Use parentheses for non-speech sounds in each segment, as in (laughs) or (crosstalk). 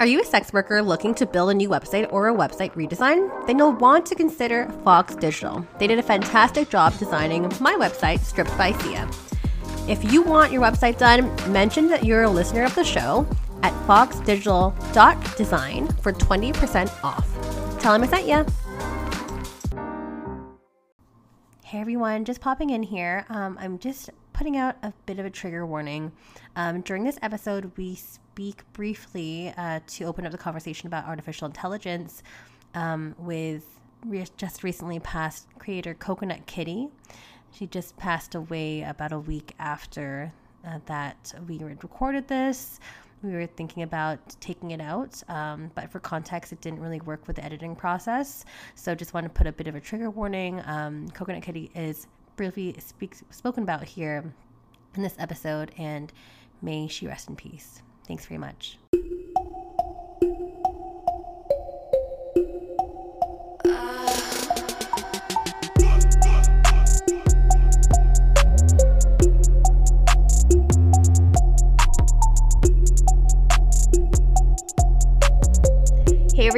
Are you a sex worker looking to build a new website or a website redesign? Then you'll want to consider Fox Digital. They did a fantastic job designing my website, Stripped by Sia. If you want your website done, mention that you're a listener of the show at foxdigital.design for 20% off. Tell them I sent you. Hey everyone, just popping in here. Um, I'm just putting out a bit of a trigger warning. Um, during this episode, we speak briefly uh, to open up the conversation about artificial intelligence um, with re- just recently passed creator Coconut Kitty. She just passed away about a week after uh, that we recorded this. We were thinking about taking it out, um, but for context, it didn't really work with the editing process. So just want to put a bit of a trigger warning. Um, Coconut Kitty is briefly speak, spoken about here in this episode, and may she rest in peace. Thanks very much.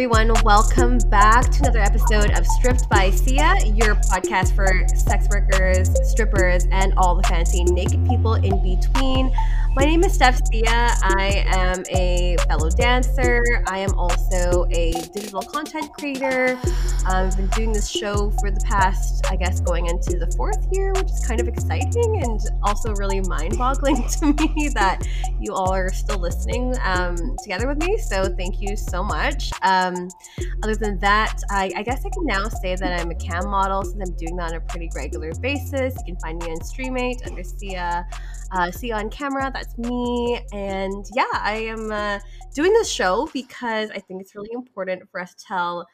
Everyone, welcome back to another episode of Stripped by Sia, your podcast for sex workers, strippers, and all the fancy naked people in between. My name is Steph Sia. I am a fellow dancer. I am also a digital content creator. I've been doing this show for the past, I guess, going into the fourth year, which is kind of exciting and also really mind boggling (laughs) to me that you all are still listening um, together with me. So thank you so much. Um, other than that, I, I, guess I can now say that I'm a cam model since I'm doing that on a pretty regular basis. You can find me on Streamate under Sia, uh, Sia on camera. Me. And yeah, I am uh, doing this show because I think it's really important for us to tell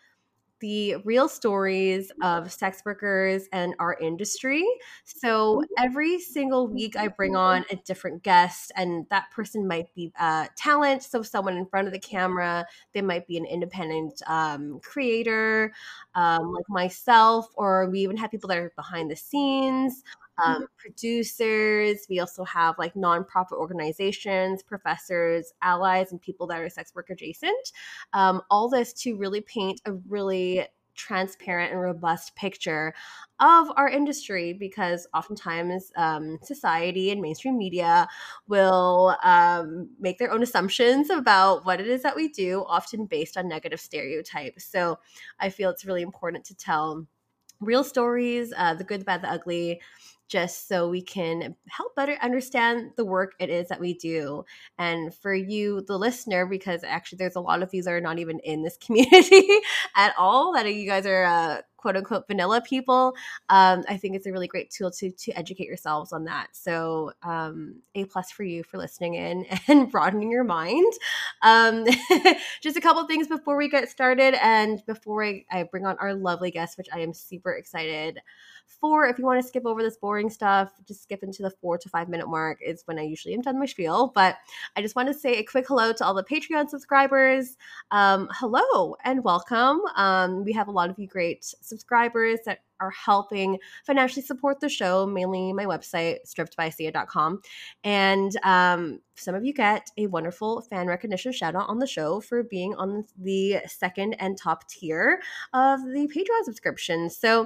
the real stories of sex workers and our industry. So every single week, I bring on a different guest, and that person might be uh, talent. So someone in front of the camera, they might be an independent um, creator, um, like myself, or we even have people that are behind the scenes. Um, mm-hmm. producers. We also have like nonprofit organizations, professors, allies, and people that are sex work adjacent. Um, all this to really paint a really transparent and robust picture of our industry because oftentimes um, society and mainstream media will um, make their own assumptions about what it is that we do, often based on negative stereotypes. So I feel it's really important to tell real stories uh, the good, the bad, the ugly just so we can help better understand the work it is that we do. And for you, the listener, because actually there's a lot of you that are not even in this (laughs) community at all, that you guys are uh, quote unquote vanilla people, um, I think it's a really great tool to to educate yourselves on that. So um, a plus for you for listening in (laughs) and broadening your mind. Um, (laughs) just a couple things before we get started, and before I, I bring on our lovely guest, which I am super excited four, if you want to skip over this boring stuff, just skip into the four to five minute mark is when I usually am done my spiel. But I just want to say a quick hello to all the Patreon subscribers. Um, hello and welcome. Um, we have a lot of you great subscribers that are helping financially support the show, mainly my website, strippedbysia.com. And um, some of you get a wonderful fan recognition shout out on the show for being on the second and top tier of the Patreon subscription. So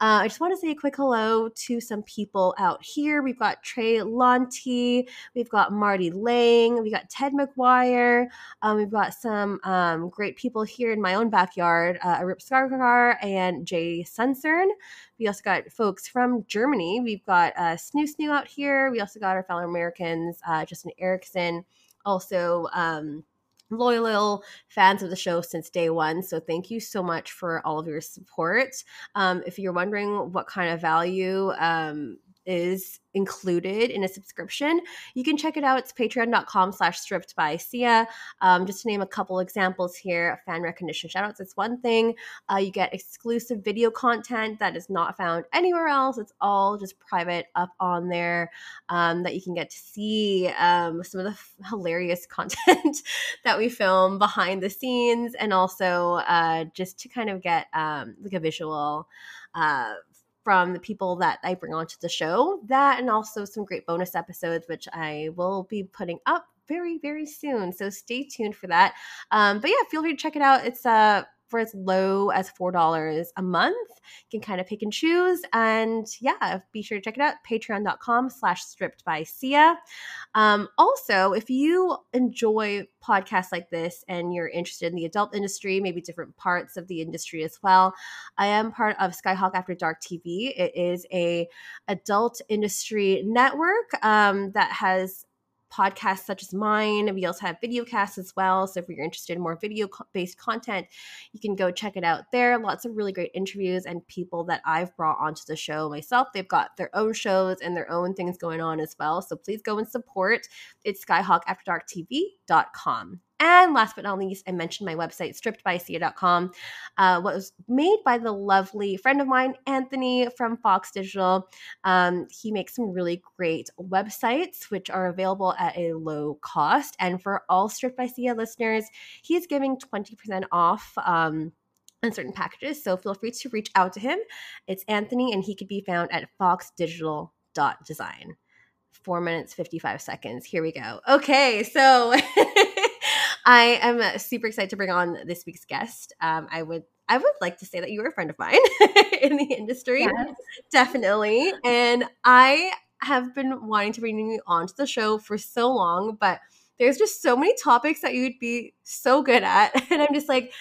uh, I just want to say a quick hello to some people out here. We've got Trey Lonti, we've got Marty Lang, we got Ted McGuire, um, we've got some um, great people here in my own backyard, uh, Arip Skargar and Jay Suncern. We also got folks from Germany. We've got uh, Snoo Snoo out here. We also got our fellow Americans, uh, Justin Erickson, also. Um, loyal fans of the show since day one. So thank you so much for all of your support. Um, if you're wondering what kind of value um, is included in a subscription you can check it out. It's patreon.com slash stripped by sia. Um, just to name a couple examples here fan recognition shoutouts it's one thing. Uh, you get exclusive video content that is not found anywhere else. It's all just private up on there um, that you can get to see um, some of the f- hilarious (laughs) content that we film behind the scenes and also uh, just to kind of get um, like a visual uh, from the people that I bring onto the show. That and also some great bonus episodes, which I will be putting up very, very soon. So stay tuned for that. Um, but yeah, feel free to check it out. It's uh for as low as $4 a month. You can kind of pick and choose. And yeah, be sure to check it out. Patreon.com slash stripped by Sia. Um, also, if you enjoy podcasts like this and you're interested in the adult industry, maybe different parts of the industry as well, I am part of Skyhawk After Dark TV. It is a adult industry network um, that has podcasts such as mine. We also have video casts as well. So if you're interested in more video based content, you can go check it out there. Lots of really great interviews and people that I've brought onto the show myself. They've got their own shows and their own things going on as well. So please go and support. It's skyhawkafterdarktv.com. And last but not least, I mentioned my website, strippedbysia.com, uh, was made by the lovely friend of mine, Anthony from Fox Digital. Um, he makes some really great websites, which are available at a low cost. And for all Stripped by Sia listeners, he is giving 20% off. Um, on certain packages. So feel free to reach out to him. It's Anthony, and he could be found at foxdigital.design. Four minutes, 55 seconds. Here we go. Okay, so (laughs) I am uh, super excited to bring on this week's guest. Um, I would I would like to say that you were a friend of mine (laughs) in the industry, yes. definitely. And I have been wanting to bring you onto the show for so long, but there's just so many topics that you'd be so good at. (laughs) And I'm just like,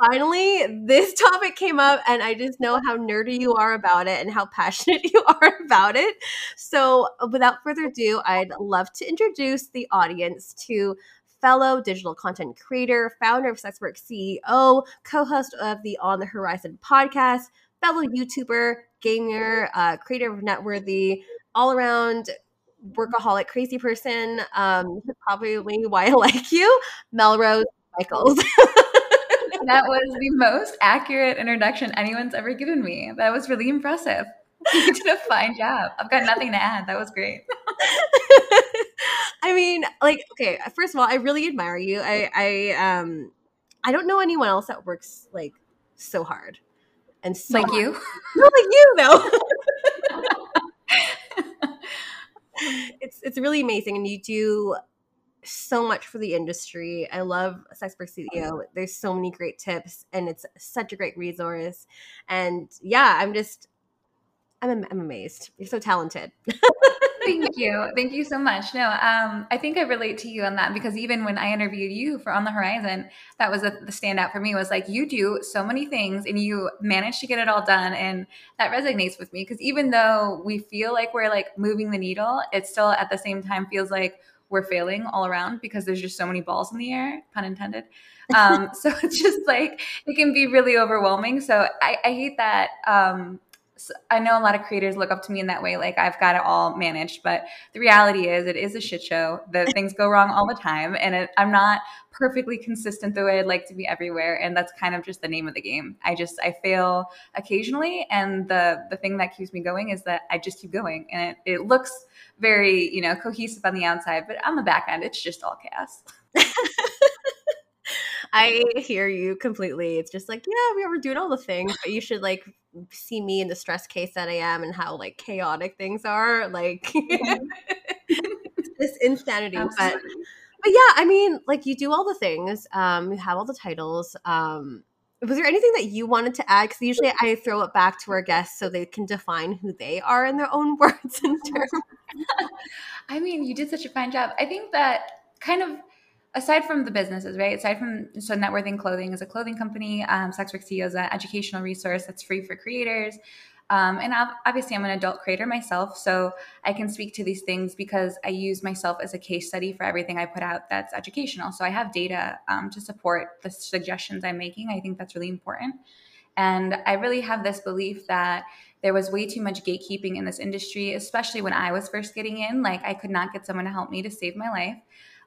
finally, this (laughs) topic came up, and I just know how nerdy you are about it and how passionate you are about it. So, without further ado, I'd love to introduce the audience to fellow digital content creator, founder of Sexwork CEO, co host of the On the Horizon podcast, fellow YouTuber, gamer, uh, creator of Networthy, all around workaholic, crazy person. Um, probably why I (laughs) like you, Melrose Michaels. (laughs) that was the most accurate introduction anyone's ever given me. That was really impressive. (laughs) You did a fine job. I've got nothing to add. That was great. I mean, like, okay, first of all, I really admire you. I, I, um, I don't know anyone else that works like so hard and so like hard. you. (laughs) Not like you, though. (laughs) it's it's really amazing, and you do so much for the industry. I love Sexwork CEO. There's so many great tips, and it's such a great resource. And yeah, I'm just I'm, I'm amazed. You're so talented. (laughs) Thank you. Thank you so much. No, um, I think I relate to you on that because even when I interviewed you for On the Horizon, that was a, the standout for me was like, you do so many things and you manage to get it all done. And that resonates with me because even though we feel like we're like moving the needle, it still at the same time feels like we're failing all around because there's just so many balls in the air, pun intended. Um, (laughs) so it's just like, it can be really overwhelming. So I, I hate that. Um, I know a lot of creators look up to me in that way, like I've got it all managed. But the reality is, it is a shit show. The (laughs) things go wrong all the time, and it, I'm not perfectly consistent the way I'd like to be everywhere. And that's kind of just the name of the game. I just I fail occasionally, and the the thing that keeps me going is that I just keep going, and it, it looks very you know cohesive on the outside, but on the back end, it's just all chaos. (laughs) I hear you completely. It's just like, yeah, we were doing all the things, but you should like see me in the stress case that I am and how like chaotic things are. Like mm-hmm. (laughs) this insanity. Absolutely. But but yeah, I mean, like you do all the things. Um, you have all the titles. Um, was there anything that you wanted to add? Because usually I throw it back to our guests so they can define who they are in their own (laughs) words and terms. (laughs) I mean, you did such a fine job. I think that kind of aside from the businesses, right? Aside from so Networthy Clothing is a clothing company. Um, Sexwork CEO is an educational resource that's free for creators. Um, and obviously, I'm an adult creator myself, so I can speak to these things because I use myself as a case study for everything I put out that's educational. So I have data um, to support the suggestions I'm making. I think that's really important. And I really have this belief that there was way too much gatekeeping in this industry, especially when I was first getting in. Like, I could not get someone to help me to save my life.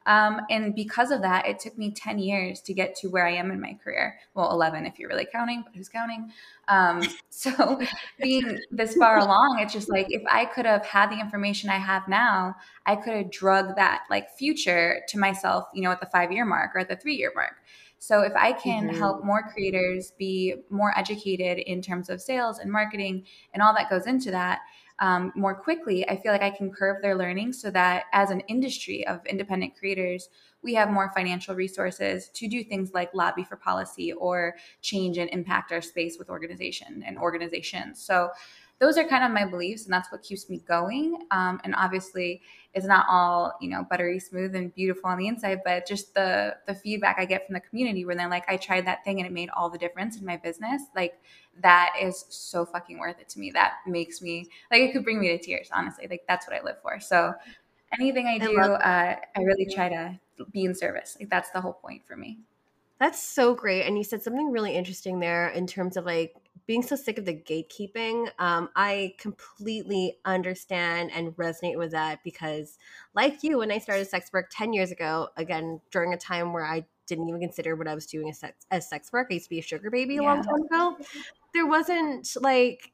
Um, and because of that, it took me 10 years to get to where I am in my career. Well, 11 if you're really counting, but who's counting? Um, (laughs) so (laughs) being this far along, it's just like if I could have had the information I have now, I could have drug that like future to myself, you know, at the five year mark or at the three year mark. So if I can mm-hmm. help more creators be more educated in terms of sales and marketing and all that goes into that, um, more quickly, I feel like I can curve their learning so that as an industry of independent creators, we have more financial resources to do things like lobby for policy or change and impact our space with organization and organizations. So those are kind of my beliefs and that's what keeps me going um, and obviously it's not all you know buttery smooth and beautiful on the inside but just the the feedback i get from the community where they're like i tried that thing and it made all the difference in my business like that is so fucking worth it to me. That makes me like it could bring me to tears honestly like that's what i live for. So anything i do I, uh, I really try to be in service like that's the whole point for me. That's so great. And you said something really interesting there in terms of like being so sick of the gatekeeping, um, I completely understand and resonate with that because, like you, when I started sex work 10 years ago, again, during a time where I didn't even consider what I was doing as sex, as sex work, I used to be a sugar baby a yeah. long time ago. There wasn't like,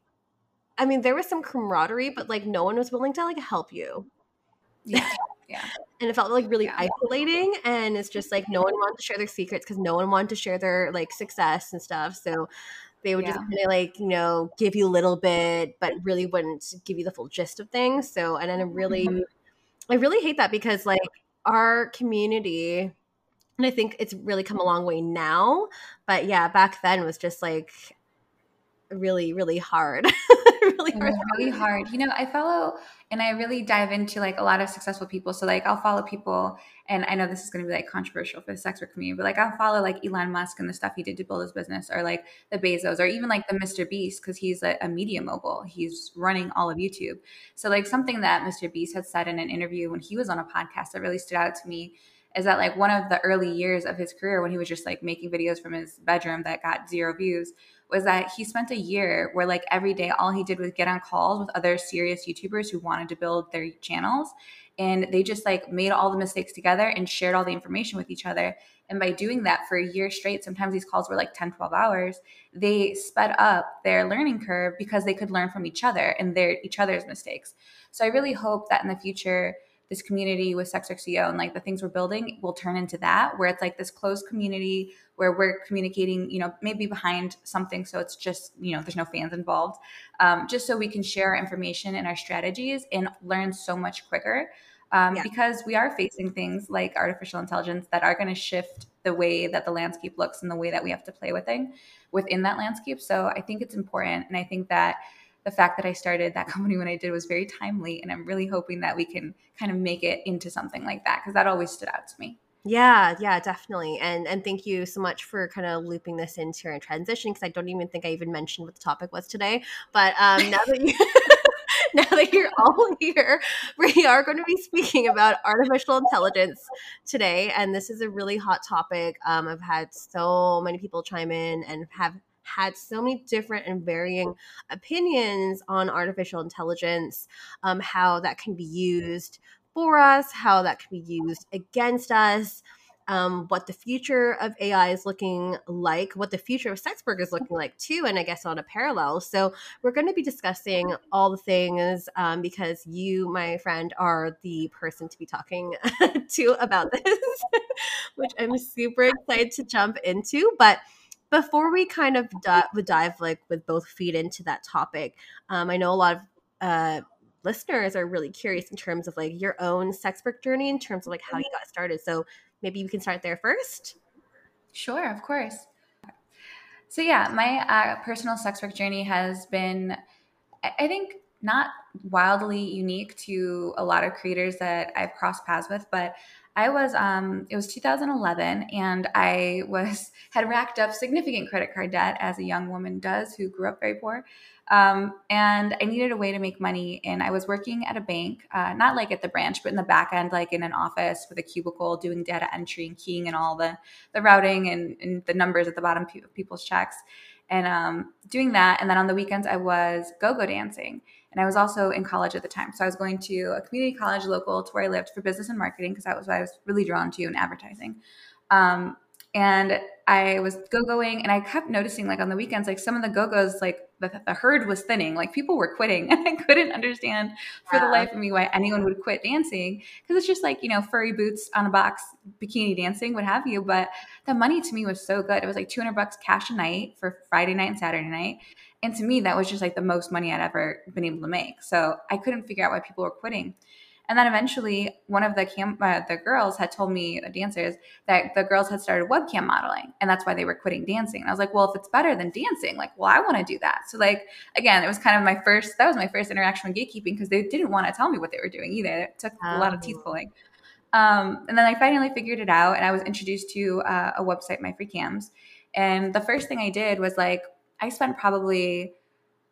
I mean, there was some camaraderie, but like no one was willing to like help you. Yeah. Yeah. And it felt like really yeah. isolating. And it's just like no one wanted to share their secrets because no one wanted to share their like success and stuff. So they would yeah. just kind of like, you know, give you a little bit, but really wouldn't give you the full gist of things. So, and then I really, mm-hmm. I really hate that because like our community, and I think it's really come a long way now, but yeah, back then was just like really, really hard. (laughs) really hard. really hard. You know, I follow and I really dive into like a lot of successful people. So like I'll follow people and I know this is going to be like controversial for the sex work community, but like I'll follow like Elon Musk and the stuff he did to build his business or like the Bezos or even like the Mr. Beast because he's a, a media mogul. He's running all of YouTube. So like something that Mr. Beast had said in an interview when he was on a podcast that really stood out to me is that like one of the early years of his career when he was just like making videos from his bedroom that got zero views was that he spent a year where like every day all he did was get on calls with other serious YouTubers who wanted to build their channels. And they just like made all the mistakes together and shared all the information with each other. And by doing that for a year straight sometimes these calls were like 10 12 hours they sped up their learning curve because they could learn from each other and their each other's mistakes. So i really hope that in the future this community with Sex CEO and like the things we're building will turn into that, where it's like this closed community where we're communicating, you know, maybe behind something. So it's just, you know, there's no fans involved, um, just so we can share our information and our strategies and learn so much quicker. Um, yeah. Because we are facing things like artificial intelligence that are going to shift the way that the landscape looks and the way that we have to play with thing within that landscape. So I think it's important. And I think that the fact that I started that (laughs) company when I did was very timely. And I'm really hoping that we can kind of make it into something like that because that always stood out to me. Yeah, yeah, definitely. And and thank you so much for kind of looping this into your transition because I don't even think I even mentioned what the topic was today. But um, (laughs) now that you (laughs) now that you're all here, we are going to be speaking about artificial intelligence today, and this is a really hot topic. Um, I've had so many people chime in and have had so many different and varying opinions on artificial intelligence, um, how that can be used for us, how that can be used against us. Um, what the future of AI is looking like, what the future of sex work is looking like too, and I guess on a parallel. So we're going to be discussing all the things um, because you, my friend, are the person to be talking (laughs) to about this, (laughs) which I'm super excited to jump into. But before we kind of dive, dive like with both feet into that topic, um, I know a lot of uh, listeners are really curious in terms of like your own sex work journey, in terms of like how you got started. So maybe we can start there first. Sure, of course. So yeah, my uh, personal sex work journey has been, I think, not wildly unique to a lot of creators that I've crossed paths with, but I was um it was 2011 and I was (laughs) had racked up significant credit card debt as a young woman does who grew up very poor. Um, and I needed a way to make money. And I was working at a bank, uh, not like at the branch, but in the back end, like in an office with a cubicle, doing data entry and keying and all the the routing and, and the numbers at the bottom of people's checks, and um, doing that. And then on the weekends, I was go-go dancing. And I was also in college at the time. So I was going to a community college local to where I lived for business and marketing because that was what I was really drawn to in advertising. Um, and I was go going, and I kept noticing like on the weekends, like some of the go go's, like the, the, herd was thinning, like people were quitting, (laughs) and I couldn't understand for yeah. the life of me why anyone would quit dancing because it's just like you know furry boots on a box, bikini dancing, what have you. But the money to me was so good; it was like two hundred bucks cash a night for Friday night and Saturday night, and to me that was just like the most money I'd ever been able to make. So I couldn't figure out why people were quitting. And then eventually, one of the camp, uh, the girls had told me, the dancers, that the girls had started webcam modeling, and that's why they were quitting dancing. And I was like, well, if it's better than dancing, like, well, I want to do that. So, like, again, it was kind of my first. That was my first interaction with gatekeeping because they didn't want to tell me what they were doing either. It took a lot of teeth oh. pulling. Um, and then I finally figured it out, and I was introduced to uh, a website, My Free Cams. And the first thing I did was like, I spent probably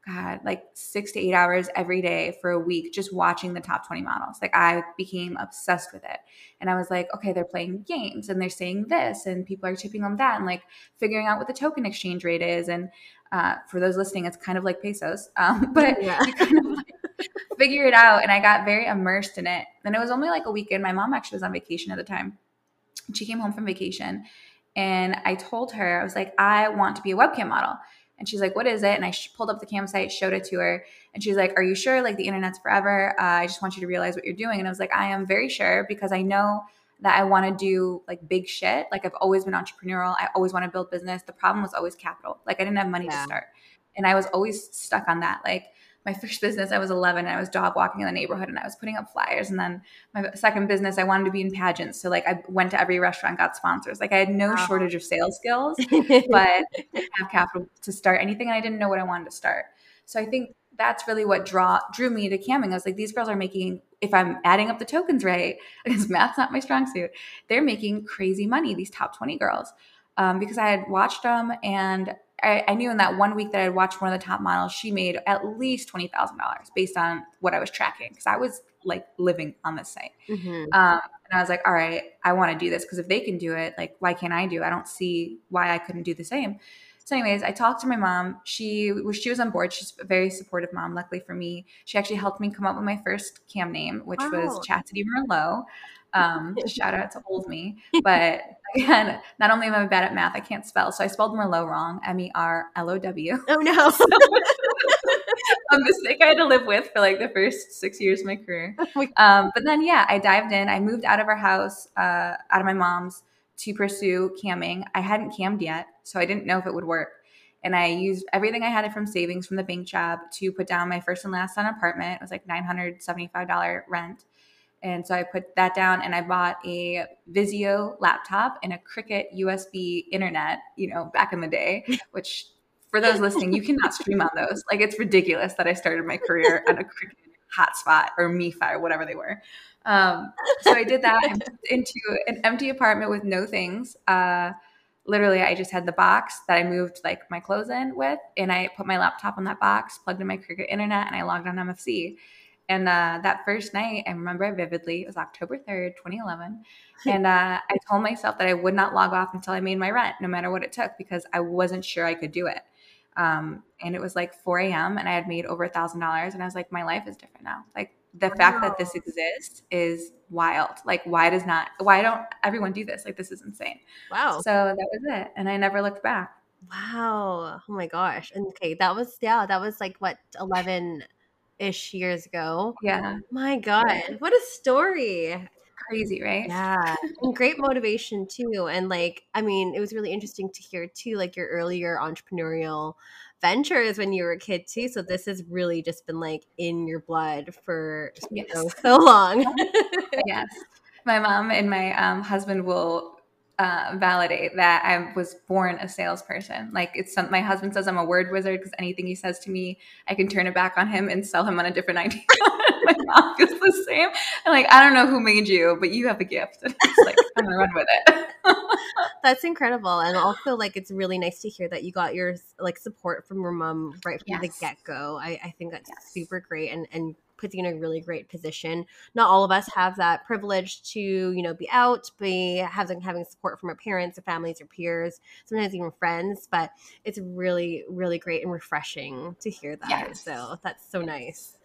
God, like six to eight hours every day for a week just watching the top 20 models. Like I became obsessed with it. And I was like, okay, they're playing games and they're saying this and people are tipping on that and like figuring out what the token exchange rate is. And uh, for those listening, it's kind of like pesos, (laughs) um, but yeah. you kind of like figure it out. And I got very immersed in it. And it was only like a weekend. My mom actually was on vacation at the time. She came home from vacation and I told her, I was like, I want to be a webcam model. And she's like, what is it? And I pulled up the cam site, showed it to her. And she's like, are you sure? Like the internet's forever. Uh, I just want you to realize what you're doing. And I was like, I am very sure because I know that I want to do like big shit. Like I've always been entrepreneurial. I always want to build business. The problem was always capital. Like I didn't have money yeah. to start. And I was always stuck on that. Like my first business, I was 11 and I was dog walking in the neighborhood and I was putting up flyers. And then my second business, I wanted to be in pageants. So like I went to every restaurant, got sponsors. Like I had no wow. shortage of sales skills, (laughs) but didn't have capital to start anything. And I didn't know what I wanted to start. So I think that's really what draw drew me to camming. I was like, these girls are making, if I'm adding up the tokens right, (laughs) because math's not my strong suit, they're making crazy money, these top 20 girls. Um, because I had watched them and I, I, knew in that one week that I'd watched one of the top models, she made at least twenty thousand dollars based on what I was tracking because I was like living on this site. Mm-hmm. Um, and I was like, all right, I want to do this because if they can do it, like, why can't I do? I don't see why I couldn't do the same. So, anyways, I talked to my mom. She was she was on board. She's a very supportive mom. Luckily for me, she actually helped me come up with my first cam name, which wow. was Chastity Merlot. Um, (laughs) shout out to old me. But again, not only am I bad at math, I can't spell. So I spelled Merlot wrong, M E R L O W. Oh no. (laughs) a mistake I had to live with for like the first six years of my career. Oh um, but then, yeah, I dived in. I moved out of our house, uh, out of my mom's to pursue camming. I hadn't cammed yet, so I didn't know if it would work. And I used everything I had from savings from the bank job to put down my first and last on apartment. It was like $975 rent. And so I put that down and I bought a Vizio laptop and a Cricket USB internet, you know, back in the day, (laughs) which for those listening, you cannot stream on those. Like it's ridiculous that I started my career on a Cricket hotspot or MiFi or whatever they were. Um, so I did that into an empty apartment with no things. Uh, literally, I just had the box that I moved like my clothes in with, and I put my laptop on that box, plugged in my Cricket internet, and I logged on MFC. And uh, that first night, I remember vividly. It was October 3rd, 2011. And uh, I told myself that I would not log off until I made my rent, no matter what it took, because I wasn't sure I could do it. Um, and it was like 4 a.m. and I had made over a thousand dollars. And I was like, my life is different now. Like the wow. fact that this exists is wild. Like, why does not, why don't everyone do this? Like, this is insane. Wow. So that was it. And I never looked back. Wow. Oh my gosh. And okay, that was, yeah, that was like what, 11 ish years ago. Yeah. My God, yeah. what a story. Crazy, right? Yeah. and great motivation too. And like, I mean, it was really interesting to hear too, like your earlier entrepreneurial ventures when you were a kid too. So this has really just been like in your blood for yes. you (laughs) know, so long. (laughs) yes. My mom and my um, husband will uh, validate that I was born a salesperson. Like it's some, my husband says I'm a word wizard because anything he says to me, I can turn it back on him and sell him on a different (laughs) idea. My mom feels the same. I'm like, I don't know who made you, but you have a gift. And (laughs) it's like, I'm gonna run with it. (laughs) That's incredible, and also like it's really nice to hear that you got your like support from your mom right from yes. the get go. I, I think that's yes. super great, and and puts you in a really great position. Not all of us have that privilege to, you know, be out, be having having support from our parents, or families, or peers, sometimes even friends. But it's really, really great and refreshing to hear that. Yes. So that's so nice.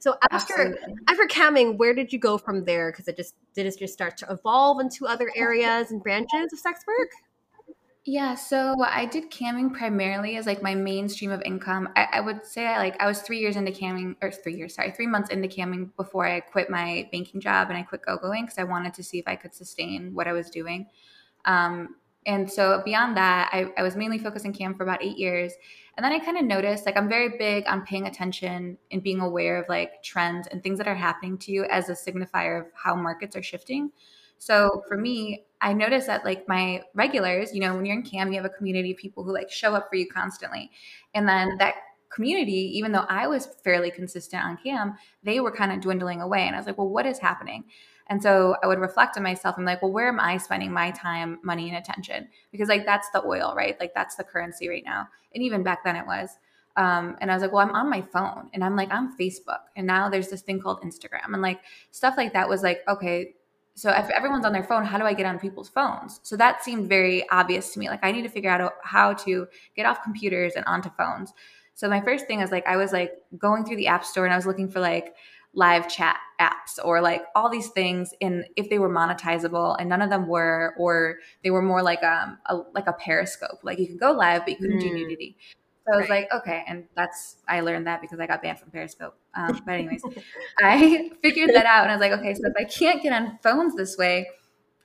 So after Absolutely. after camming, where did you go from there? Because it just did it just start to evolve into other areas and branches of sex work? Yeah, so I did camming primarily as like my main stream of income. I, I, would say I like I was three years into camming, or three years, sorry, three months into camming before I quit my banking job and I quit GoGoing because I wanted to see if I could sustain what I was doing. Um, and so beyond that, I, I was mainly focused on cam for about eight years. And then I kind of noticed like I'm very big on paying attention and being aware of like trends and things that are happening to you as a signifier of how markets are shifting. So for me, I noticed that like my regulars, you know, when you're in cam, you have a community of people who like show up for you constantly. And then that community, even though I was fairly consistent on cam, they were kind of dwindling away. And I was like, well, what is happening? And so I would reflect on myself and like, well, where am I spending my time, money, and attention? Because like that's the oil, right? Like that's the currency right now. And even back then it was. Um, and I was like, well, I'm on my phone and I'm like on Facebook. And now there's this thing called Instagram. And like stuff like that was like, okay, so if everyone's on their phone, how do I get on people's phones? So that seemed very obvious to me. Like I need to figure out how to get off computers and onto phones. So my first thing is like I was like going through the app store and I was looking for like live chat apps or like all these things and if they were monetizable and none of them were or they were more like um a, like a periscope like you could go live but you couldn't mm. do nudity so I was like, okay, and that's I learned that because I got banned from Periscope. Um, but anyways, (laughs) I (laughs) figured that out, and I was like, okay, so if I can't get on phones this way,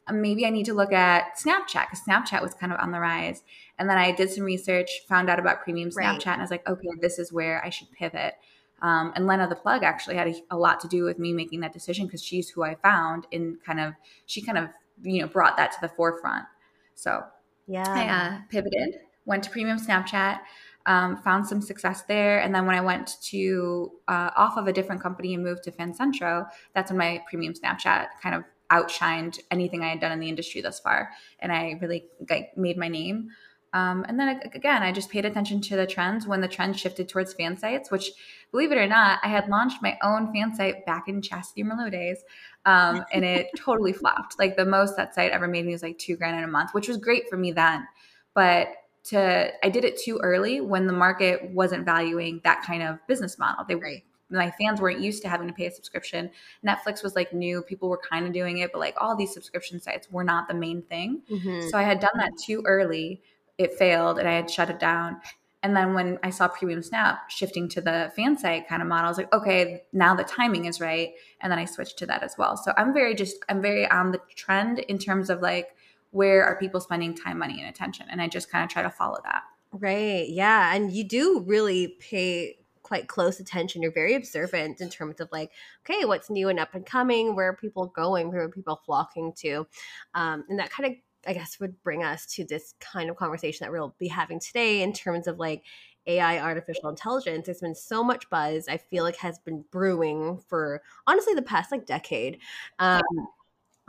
um, maybe I need to look at Snapchat because Snapchat was kind of on the rise. And then I did some research, found out about premium Snapchat, right. and I was like, okay, this is where I should pivot. Um, and Lena the plug actually had a, a, lot to do with me making that decision because she's who I found and kind of she kind of you know brought that to the forefront. So yeah, I uh, pivoted, went to premium Snapchat um, found some success there. And then when I went to uh, off of a different company and moved to FanCentro, that's when my premium Snapchat kind of outshined anything I had done in the industry thus far. And I really like, made my name. Um, and then again, I just paid attention to the trends when the trend shifted towards fan sites, which, believe it or not, I had launched my own fan site back in Chastity Merlot days, um, and it (laughs) totally flopped. Like the most that site ever made me was like two grand in a month, which was great for me then. But to I did it too early when the market wasn't valuing that kind of business model. They were my fans weren't used to having to pay a subscription. Netflix was like new, people were kind of doing it, but like all these subscription sites were not the main thing. Mm-hmm. So I had done that too early. It failed and I had shut it down. And then when I saw Premium Snap shifting to the fan site kind of model, I was like, okay, now the timing is right. And then I switched to that as well. So I'm very just, I'm very on the trend in terms of like where are people spending time, money, and attention? And I just kind of try to follow that. Right. Yeah. And you do really pay quite close attention. You're very observant in terms of like, okay, what's new and up and coming? Where are people going? Where are people flocking to? Um, and that kind of, I guess, would bring us to this kind of conversation that we'll be having today in terms of like AI, artificial intelligence. There's been so much buzz. I feel like has been brewing for honestly the past like decade. Um,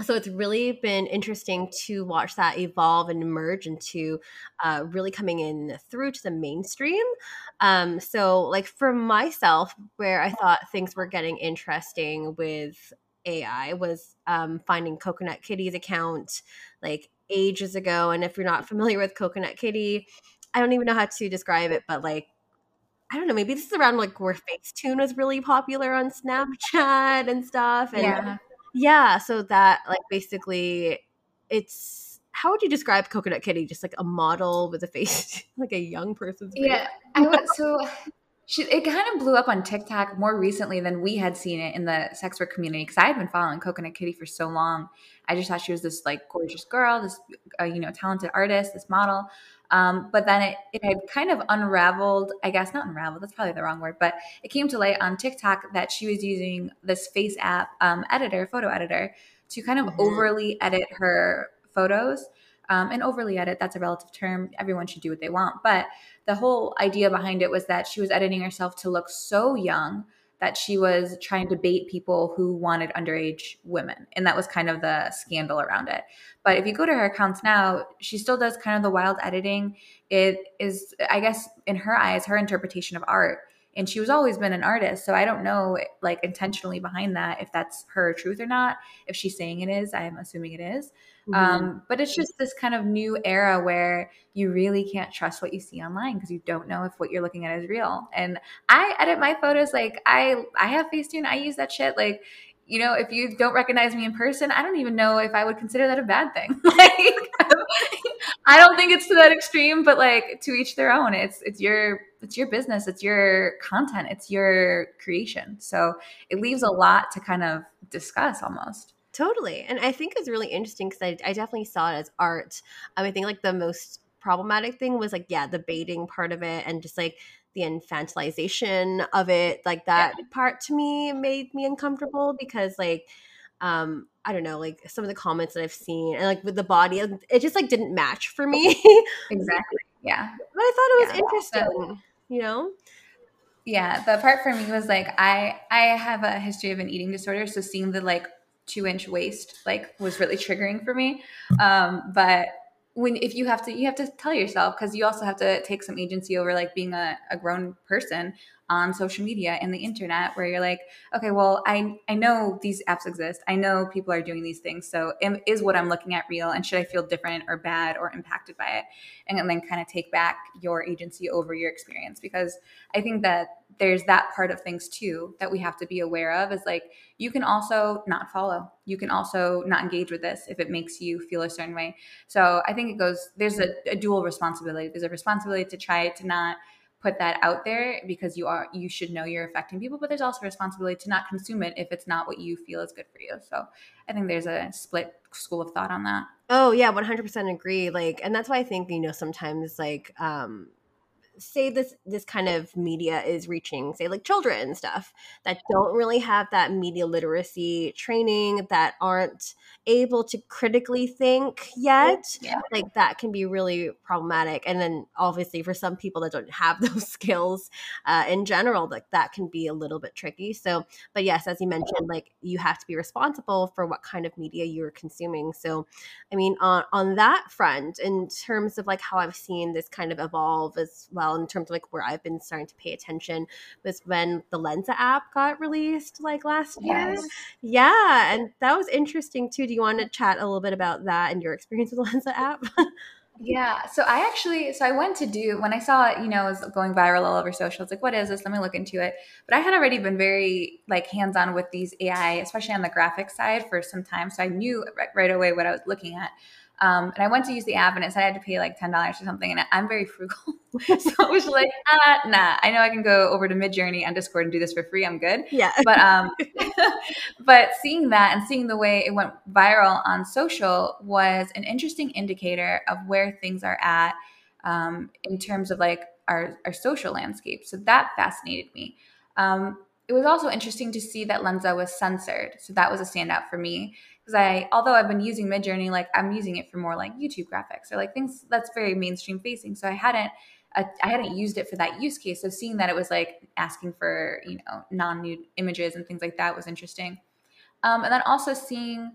so it's really been interesting to watch that evolve and emerge into uh, really coming in through to the mainstream um, so like for myself where i thought things were getting interesting with ai was um, finding coconut kitty's account like ages ago and if you're not familiar with coconut kitty i don't even know how to describe it but like I don't know, maybe this is around like where Facetune was really popular on Snapchat and stuff. And yeah. Yeah, so that like basically it's how would you describe Coconut Kitty? Just like a model with a face, (laughs) like a young person's face. Yeah, I would. So she, it kind of blew up on TikTok more recently than we had seen it in the sex work community because I had been following Coconut Kitty for so long. I just thought she was this like gorgeous girl, this uh, you know talented artist, this model. Um, but then it, it had kind of unraveled, I guess not unraveled, that's probably the wrong word, but it came to light on TikTok that she was using this face app um, editor, photo editor, to kind of mm-hmm. overly edit her photos. Um, and overly edit, that's a relative term. Everyone should do what they want. But the whole idea behind it was that she was editing herself to look so young that she was trying to bait people who wanted underage women. And that was kind of the scandal around it. But if you go to her accounts now, she still does kind of the wild editing. It is, I guess, in her eyes, her interpretation of art. And she was always been an artist. So I don't know, like, intentionally behind that, if that's her truth or not. If she's saying it is, I'm assuming it is. Mm-hmm. Um, but it's just this kind of new era where you really can't trust what you see online because you don't know if what you're looking at is real. And I edit my photos like I I have Facetune, I use that shit like you know, if you don't recognize me in person, I don't even know if I would consider that a bad thing. (laughs) like, I don't think it's to that extreme, but like to each their own. It's it's your it's your business, it's your content, it's your creation. So it leaves a lot to kind of discuss almost. Totally. And I think it's really interesting because I, I definitely saw it as art. Um, I think like the most problematic thing was like, yeah, the baiting part of it and just like the infantilization of it. Like that yeah. part to me made me uncomfortable because like um i don't know like some of the comments that i've seen and like with the body it just like didn't match for me (laughs) exactly yeah but i thought it was yeah. interesting you know yeah the part for me was like i i have a history of an eating disorder so seeing the like two inch waist like was really triggering for me. Um but when if you have to you have to tell yourself because you also have to take some agency over like being a, a grown person on social media and the internet where you're like okay well i i know these apps exist. I know people are doing these things. So is what i'm looking at real? And should i feel different or bad or impacted by it? And, and then kind of take back your agency over your experience because i think that there's that part of things too that we have to be aware of is like you can also not follow. You can also not engage with this if it makes you feel a certain way. So i think it goes there's a, a dual responsibility. There's a responsibility to try to not put that out there because you are you should know you're affecting people but there's also responsibility to not consume it if it's not what you feel is good for you. So i think there's a split school of thought on that. Oh yeah 100% agree. Like and that's why i think you know sometimes like um say this this kind of media is reaching say like children and stuff that don't really have that media literacy training that aren't able to critically think yet yeah. like that can be really problematic. And then obviously for some people that don't have (laughs) those skills uh, in general like that can be a little bit tricky. So but yes as you mentioned like you have to be responsible for what kind of media you're consuming. So i mean on on that front in terms of like how i've seen this kind of evolve as well well in terms of like where I've been starting to pay attention was when the Lensa app got released like last yes. year. Yeah, and that was interesting too. Do you want to chat a little bit about that and your experience with the Lensa app? Yeah. So I actually, so I went to do when I saw it, you know, it was going viral all over social. It's like, what is this? Let me look into it. But I had already been very like hands on with these AI, especially on the graphic side, for some time. So I knew right, right away what I was looking at. Um, and I went to use the app and it said I had to pay like $10 or something. And I'm very frugal. (laughs) so it was like, ah, nah, I know I can go over to Midjourney on Discord and do this for free. I'm good. Yeah. But, um, (laughs) (laughs) but seeing that and seeing the way it went viral on social was an interesting indicator of where things are at um, in terms of like our, our social landscape. So that fascinated me. Um, it was also interesting to see that Lensa was censored. So that was a standout for me because I, although I've been using Midjourney, like I'm using it for more like YouTube graphics or like things that's very mainstream facing. So I hadn't, uh, I hadn't used it for that use case. So seeing that it was like asking for you know non-nude images and things like that was interesting. Um, and then also seeing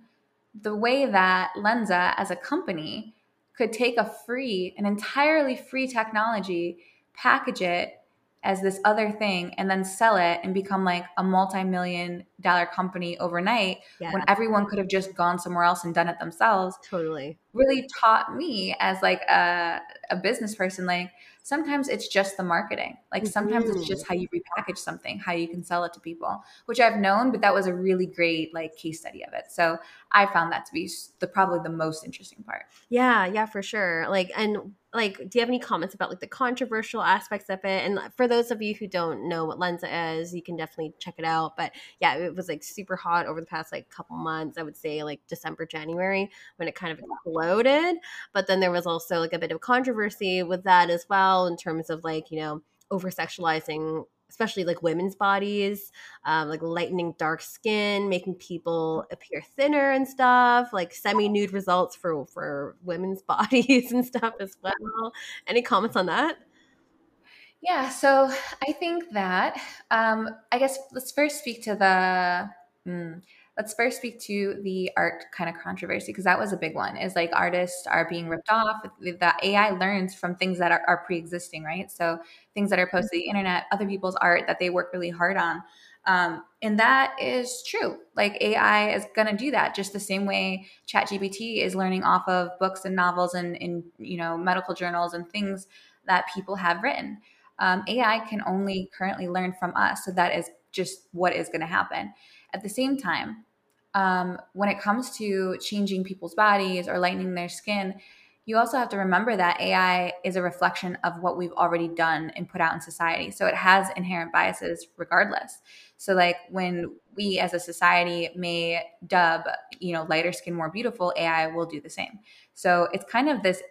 the way that Lensa as a company could take a free, an entirely free technology, package it as this other thing and then sell it and become like a multi-million dollar company overnight yeah. when everyone could have just gone somewhere else and done it themselves totally. really taught me as like a, a business person like sometimes it's just the marketing. Like sometimes mm-hmm. it's just how you repackage something how you can sell it to people which i've known but that was a really great like case study of it. So i found that to be the probably the most interesting part. Yeah yeah for sure. Like and like do you have any comments about like the controversial aspects of it? And for those of you who don't know what lensa is you can definitely check it out. But yeah it was like super hot over the past like couple months i would say like december january when it kind of exploded. But then there was also like a bit of controversy with that as well in terms of like you know over sexualizing especially like women's bodies, um, like lightening dark skin, making people appear thinner and stuff, like semi nude results for for women's (laughs) bodies and stuff as well. Any comments on that? Yeah, so I think that um, I guess let's first speak to the. Mm, let's first speak to the art kind of controversy because that was a big one is like artists are being ripped off the ai learns from things that are, are pre-existing right? So things that are posted to the internet other people's art that they work really hard on. Um, and that is true. Like ai is going to do that just the same way chat gpt is learning off of books and novels and in you know medical journals and things that people have written. Um, ai can only currently learn from us so that is just what is going to happen at the same time, um, when it comes to changing people's bodies or lightening their skin, you also have to remember that AI is a reflection of what we've already done and put out in society. So it has inherent biases regardless. So like when we as a society may dub, you know, lighter skin more beautiful, AI will do the same. So it's kind of this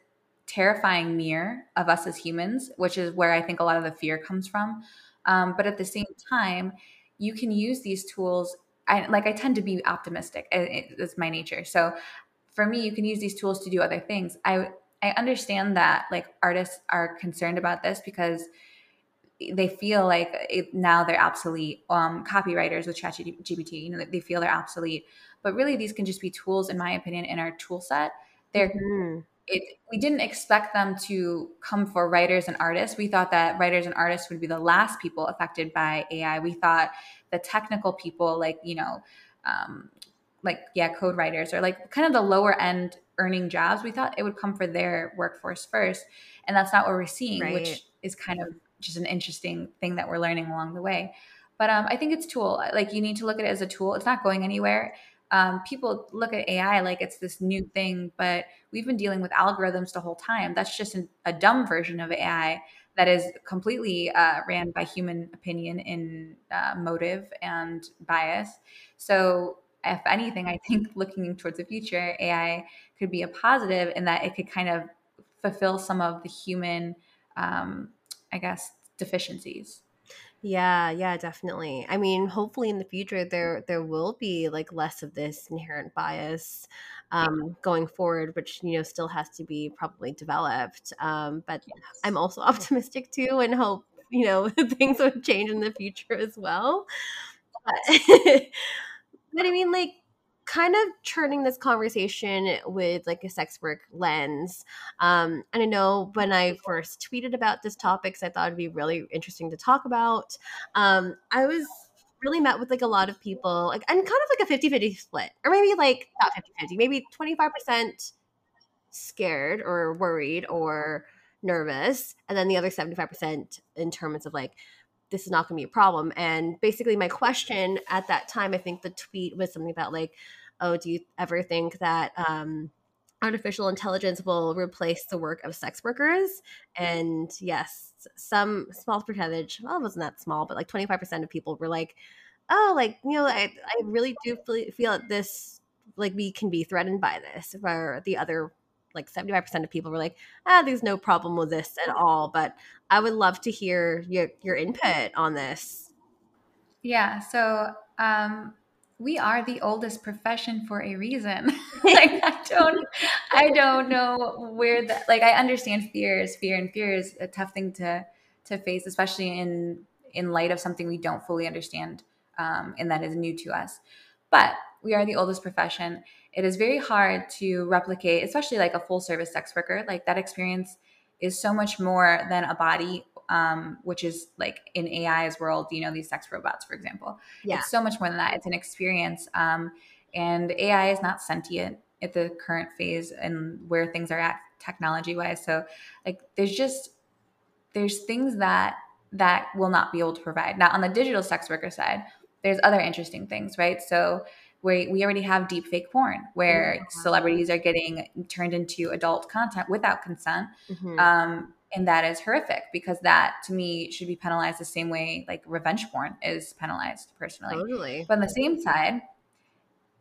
terrifying mirror of us as humans, which is where I think a lot of the fear comes from. Um, but at the same time, you can use these tools. I, like I tend to be optimistic. It's my nature. So for me, you can use these tools to do other things. I I understand that like artists are concerned about this because they feel like it, now they're obsolete. Um, copywriters with ChatGPT, you know, they feel they're obsolete. But really, these can just be tools, in my opinion, in our tool set. They're mm-hmm. It, we didn't expect them to come for writers and artists. We thought that writers and artists would be the last people affected by AI. We thought the technical people, like you know, um, like yeah code writers or like kind of the lower end earning jobs we thought it would come for their workforce first and that's not what we're seeing right. which is kind of just an interesting thing that we're learning along the way but um, i think it's tool like you need to look at it as a tool it's not going anywhere um, people look at ai like it's this new thing but we've been dealing with algorithms the whole time that's just an, a dumb version of ai that is completely uh, ran by human opinion in uh, motive and bias so if anything, I think (laughs) looking towards the future, AI could be a positive in that it could kind of fulfill some of the human, um, I guess, deficiencies. Yeah, yeah, definitely. I mean, hopefully in the future there there will be like less of this inherent bias um, going forward, which you know still has to be probably developed. Um, but yes. I'm also (laughs) optimistic too, and hope you know (laughs) things would change in the future as well. But, (laughs) but I mean, like, kind of turning this conversation with like a sex work lens. Um, and I know when I first tweeted about this topic, I thought it'd be really interesting to talk about. Um, I was really met with like a lot of people, like, and kind of like a 50 50 split, or maybe like not 50 50, maybe 25% scared or worried or nervous, and then the other 75% in terms of like, this is not going to be a problem. And basically, my question at that time, I think the tweet was something about like, oh, do you ever think that um, artificial intelligence will replace the work of sex workers? And yes, some small percentage, well, it wasn't that small, but like 25% of people were like, oh, like, you know, I, I really do feel that this, like, we can be threatened by this. Where the other like 75% of people were like, ah, there's no problem with this at all. But I would love to hear your, your input on this. Yeah. So, um, we are the oldest profession for a reason. (laughs) (laughs) like I don't I don't know where that like I understand fear is fear and fear is a tough thing to to face, especially in in light of something we don't fully understand um, and that is new to us. But we are the oldest profession it is very hard to replicate, especially like a full service sex worker. Like that experience is so much more than a body, um, which is like in AI's world, you know, these sex robots, for example. Yeah. It's so much more than that. It's an experience. Um, and AI is not sentient at the current phase and where things are at technology wise. So like there's just there's things that that will not be able to provide. Now on the digital sex worker side, there's other interesting things, right? So where we already have deep fake porn where mm-hmm. celebrities are getting turned into adult content without consent mm-hmm. um, and that is horrific because that to me should be penalized the same way like revenge porn is penalized personally totally. but on the same side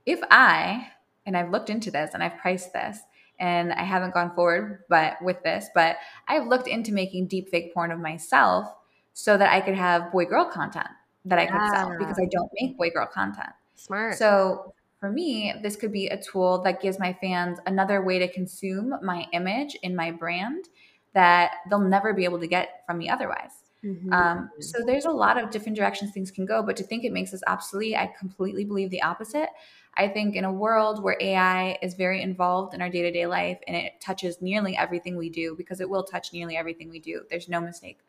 if i and i've looked into this and i've priced this and i haven't gone forward but with this but i've looked into making deep fake porn of myself so that i could have boy girl content that i could sell because i don't make boy girl content Smart. So for me, this could be a tool that gives my fans another way to consume my image in my brand that they'll never be able to get from me otherwise. Mm-hmm. Um, so there's a lot of different directions things can go, but to think it makes us obsolete, I completely believe the opposite. I think in a world where AI is very involved in our day to day life and it touches nearly everything we do, because it will touch nearly everything we do, there's no mistake.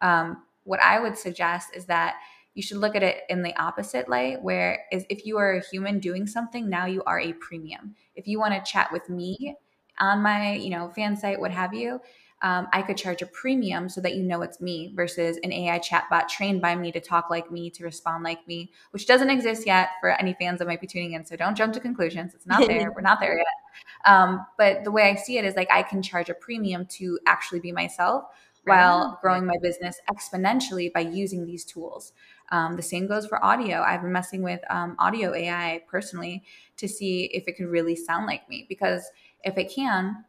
Um, what I would suggest is that you should look at it in the opposite light where is if you are a human doing something now you are a premium if you want to chat with me on my you know fan site what have you um, I could charge a premium so that you know it's me versus an AI chatbot trained by me to talk like me, to respond like me, which doesn't exist yet for any fans that might be tuning in. So don't jump to conclusions. It's not there. (laughs) We're not there yet. Um, but the way I see it is like I can charge a premium to actually be myself while growing my business exponentially by using these tools. Um, the same goes for audio. I've been messing with um, audio AI personally to see if it could really sound like me because if it can,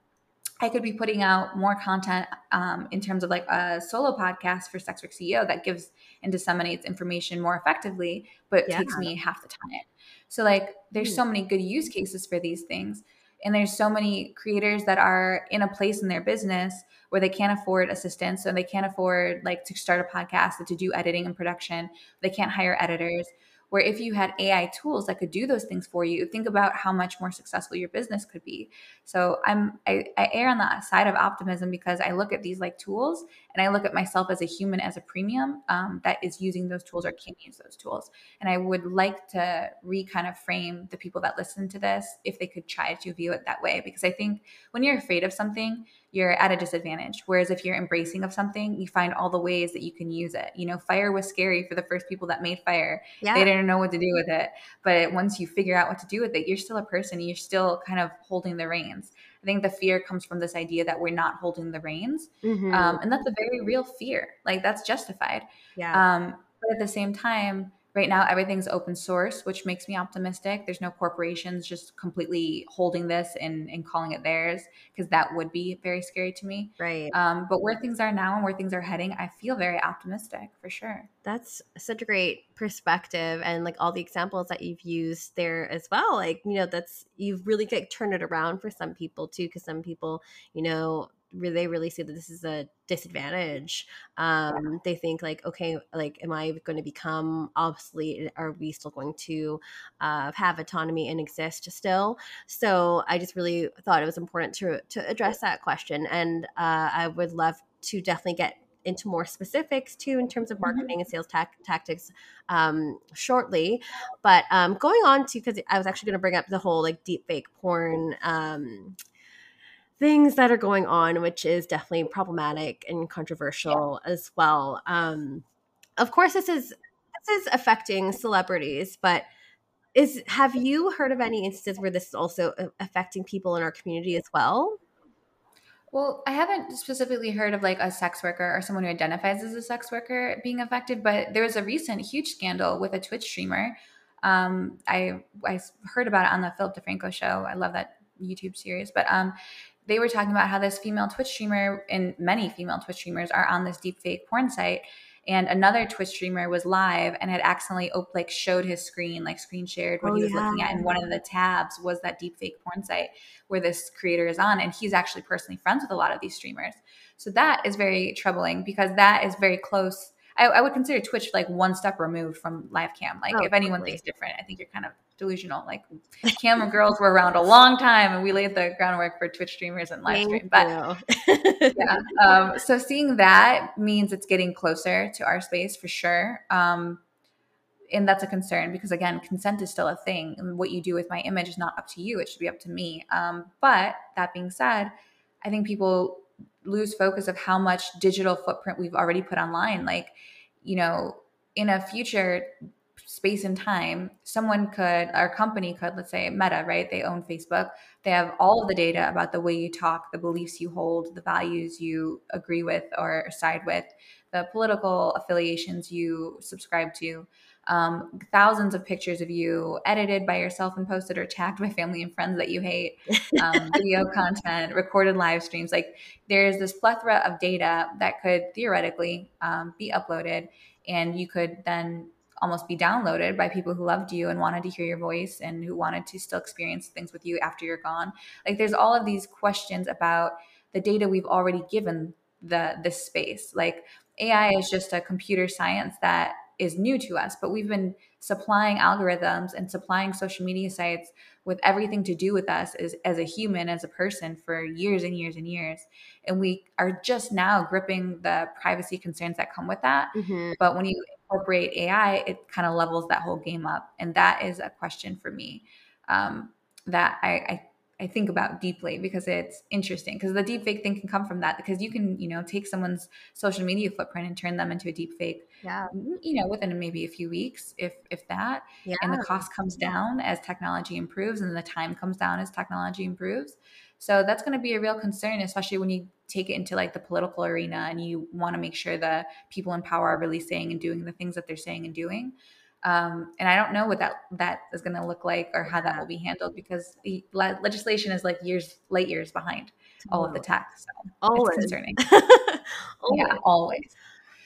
I could be putting out more content um, in terms of like a solo podcast for Sex Work CEO that gives and disseminates information more effectively, but yeah. takes me half the time. So like there's so many good use cases for these things. And there's so many creators that are in a place in their business where they can't afford assistance So they can't afford like to start a podcast to do editing and production. They can't hire editors where if you had AI tools that could do those things for you, think about how much more successful your business could be. So I'm I, I err on the side of optimism because I look at these like tools and I look at myself as a human as a premium um, that is using those tools or can use those tools. And I would like to re kind of frame the people that listen to this if they could try to view it that way because I think when you're afraid of something, you're at a disadvantage. Whereas if you're embracing of something, you find all the ways that you can use it. You know, fire was scary for the first people that made fire. Yeah. They didn't know what to do with it. But once you figure out what to do with it, you're still a person. You're still kind of holding the reins. I think the fear comes from this idea that we're not holding the reins. Mm-hmm. Um, and that's a very real fear. Like that's justified. Yeah. Um, but at the same time, right now everything's open source which makes me optimistic. There's no corporations just completely holding this and, and calling it theirs because that would be very scary to me. Right. Um, but where things are now and where things are heading i feel very optimistic for sure. That's such a great perspective and like all the examples that you've used there as well like you know that's you've really like turned it around for some people too because some people you know they really see that this is a disadvantage um they think like okay like am i going to become obsolete are we still going to uh, have autonomy and exist still so i just really thought it was important to to address that question and uh, i would love to definitely get into more specifics too in terms of mm-hmm. marketing mm-hmm. and sales ta- tactics um, shortly. But um, going on to because I was actually going to bring up the whole like deep fake porn um, things that are going on, which is definitely problematic and controversial yeah. as well. Um, of course, this is this is affecting celebrities, but is have you heard of any instances where this is also affecting people in our community as well? Well, I haven't specifically heard of like a sex worker or someone who identifies as a sex worker being affected, but there was a recent huge scandal with a Twitch streamer. Um, I I heard about it on the Philip DeFranco show. I love that YouTube series, but um, they were talking about how this female Twitch streamer and many female Twitch streamers are on this deep fake porn site. And another Twitch streamer was live and had accidentally op- like showed his screen, like screen shared what oh, he was yeah. looking at. And one of the tabs was that deep fake porn site where this creator is on. And he's actually personally friends with a lot of these streamers. So that is very troubling because that is very close I, I, would consider Twitch like one step removed from live cam. Like oh, if anyone totally. thinks different, I think you're kind of delusional. Like camera girls were around a long time and we laid the groundwork for Twitch streamers and live stream. But yeah. Um, so seeing that means it's getting closer to our space for sure. Um, and that's a concern because again, consent is still a thing. And what you do with my image is not up to you. It should be up to me. Um, but that being said, I think people lose focus of how much digital footprint we've already put online. Like, you know, in a future space and time, someone could, our company could, let's say Meta, right? They own Facebook. They have all of the data about the way you talk, the beliefs you hold, the values you agree with or side with, the political affiliations you subscribe to um, thousands of pictures of you edited by yourself and posted or tagged by family and friends that you hate, um, (laughs) video content, recorded live streams. Like there's this plethora of data that could theoretically um, be uploaded, and you could then almost be downloaded by people who loved you and wanted to hear your voice and who wanted to still experience things with you after you're gone. Like there's all of these questions about the data we've already given the this space. Like AI is just a computer science that is new to us, but we've been supplying algorithms and supplying social media sites with everything to do with us as, as a human, as a person for years and years and years. And we are just now gripping the privacy concerns that come with that. Mm-hmm. But when you incorporate AI, it kind of levels that whole game up. And that is a question for me um, that I, I I think about deeply because it's interesting because the deep fake thing can come from that because you can, you know, take someone's social media footprint and turn them into a deep fake. Yeah. You know, within maybe a few weeks, if if that. Yeah. And the cost comes down as technology improves and the time comes down as technology improves. So that's going to be a real concern, especially when you take it into like the political arena and you want to make sure that people in power are really saying and doing the things that they're saying and doing. Um, and I don't know what that that is going to look like or how that will be handled because the legislation is like years, late years behind all of the tech. So always. it's concerning. (laughs) always. Yeah, always.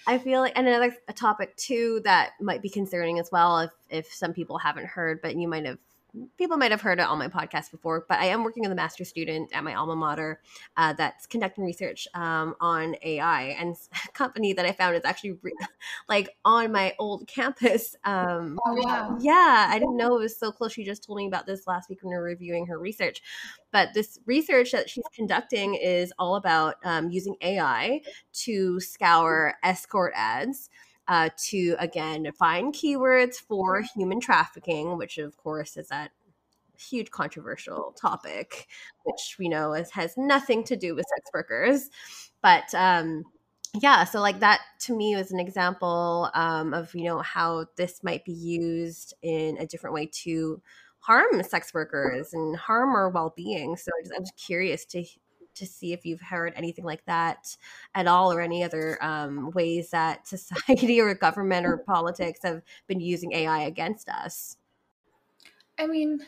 I feel like, and another a topic too that might be concerning as well, if if some people haven't heard, but you might have people might have heard it on my podcast before, but I am working with a master student at my alma mater uh, that's conducting research um, on AI. And (laughs) a company that I found is actually re- (laughs) like on my old campus. Um, oh, wow. Yeah, I didn't know it was so close. She just told me about this last week when we were reviewing her research. But this research that she's conducting is all about um, using AI to scour escort ads uh, to again find keywords for human trafficking, which of course is that huge controversial topic, which we know is, has nothing to do with sex workers. But um, yeah, so like that to me was an example um, of you know how this might be used in a different way to harm sex workers and harm our well-being. So I'm just, I was curious to to see if you've heard anything like that at all or any other um, ways that (laughs) society or government or politics have been using AI against us. I mean,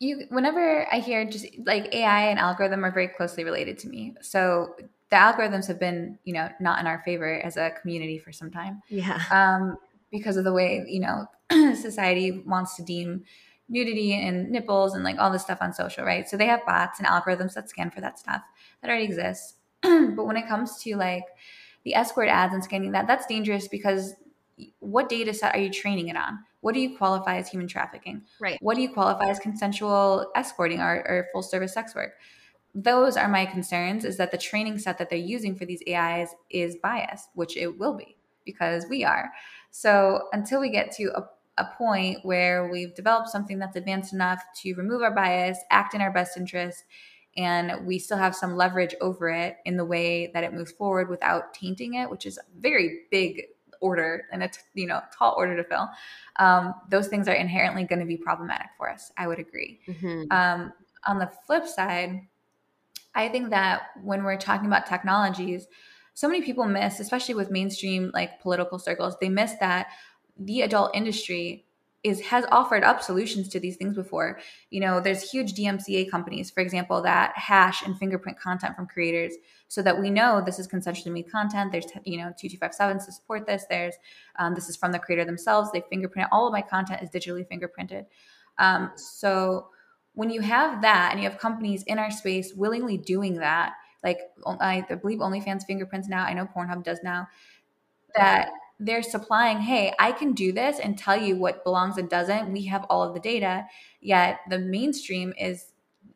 you whenever I hear just like AI and algorithm are very closely related to me. So the algorithms have been, you know, not in our favor as a community for some time. Yeah. Um, because of the way, you know, (clears throat) society wants to deem nudity and nipples and like all this stuff on social, right? So they have bots and algorithms that scan for that stuff that already exists. (clears throat) but when it comes to like the escort ads and scanning that, that's dangerous because what data set are you training it on? What do you qualify as human trafficking? Right. What do you qualify as consensual escorting or, or full service sex work? Those are my concerns is that the training set that they're using for these AIs is biased, which it will be because we are. So until we get to a a point where we've developed something that's advanced enough to remove our bias, act in our best interest, and we still have some leverage over it in the way that it moves forward without tainting it, which is a very big order and a you know tall order to fill. Um, those things are inherently going to be problematic for us. I would agree. Mm-hmm. Um, on the flip side, I think that when we're talking about technologies, so many people miss, especially with mainstream like political circles, they miss that the adult industry is has offered up solutions to these things before. You know, there's huge DMCA companies, for example, that hash and fingerprint content from creators so that we know this is consensually made content. There's you know 2257 to support this. There's um, this is from the creator themselves. They fingerprint all of my content is digitally fingerprinted. Um, so when you have that and you have companies in our space willingly doing that, like I believe OnlyFans fingerprints now. I know Pornhub does now. That they're supplying, hey, I can do this and tell you what belongs and doesn't. We have all of the data, yet the mainstream is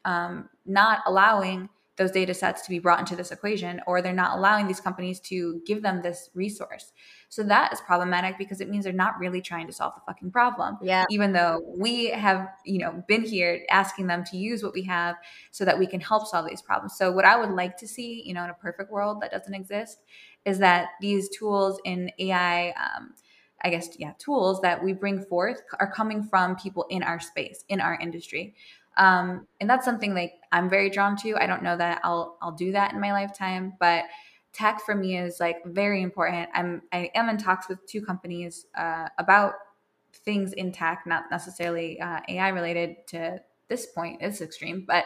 um, not allowing those data sets to be brought into this equation, or they're not allowing these companies to give them this resource. So that is problematic because it means they're not really trying to solve the fucking problem. Yeah. Even though we have, you know, been here asking them to use what we have so that we can help solve these problems. So what I would like to see, you know, in a perfect world that doesn't exist, is that these tools in AI, um, I guess, yeah, tools that we bring forth are coming from people in our space, in our industry. Um, and that's something like I'm very drawn to. I don't know that I'll I'll do that in my lifetime, but tech for me is like very important. I'm I am in talks with two companies uh, about things in tech, not necessarily uh, AI related to this point. It's extreme, but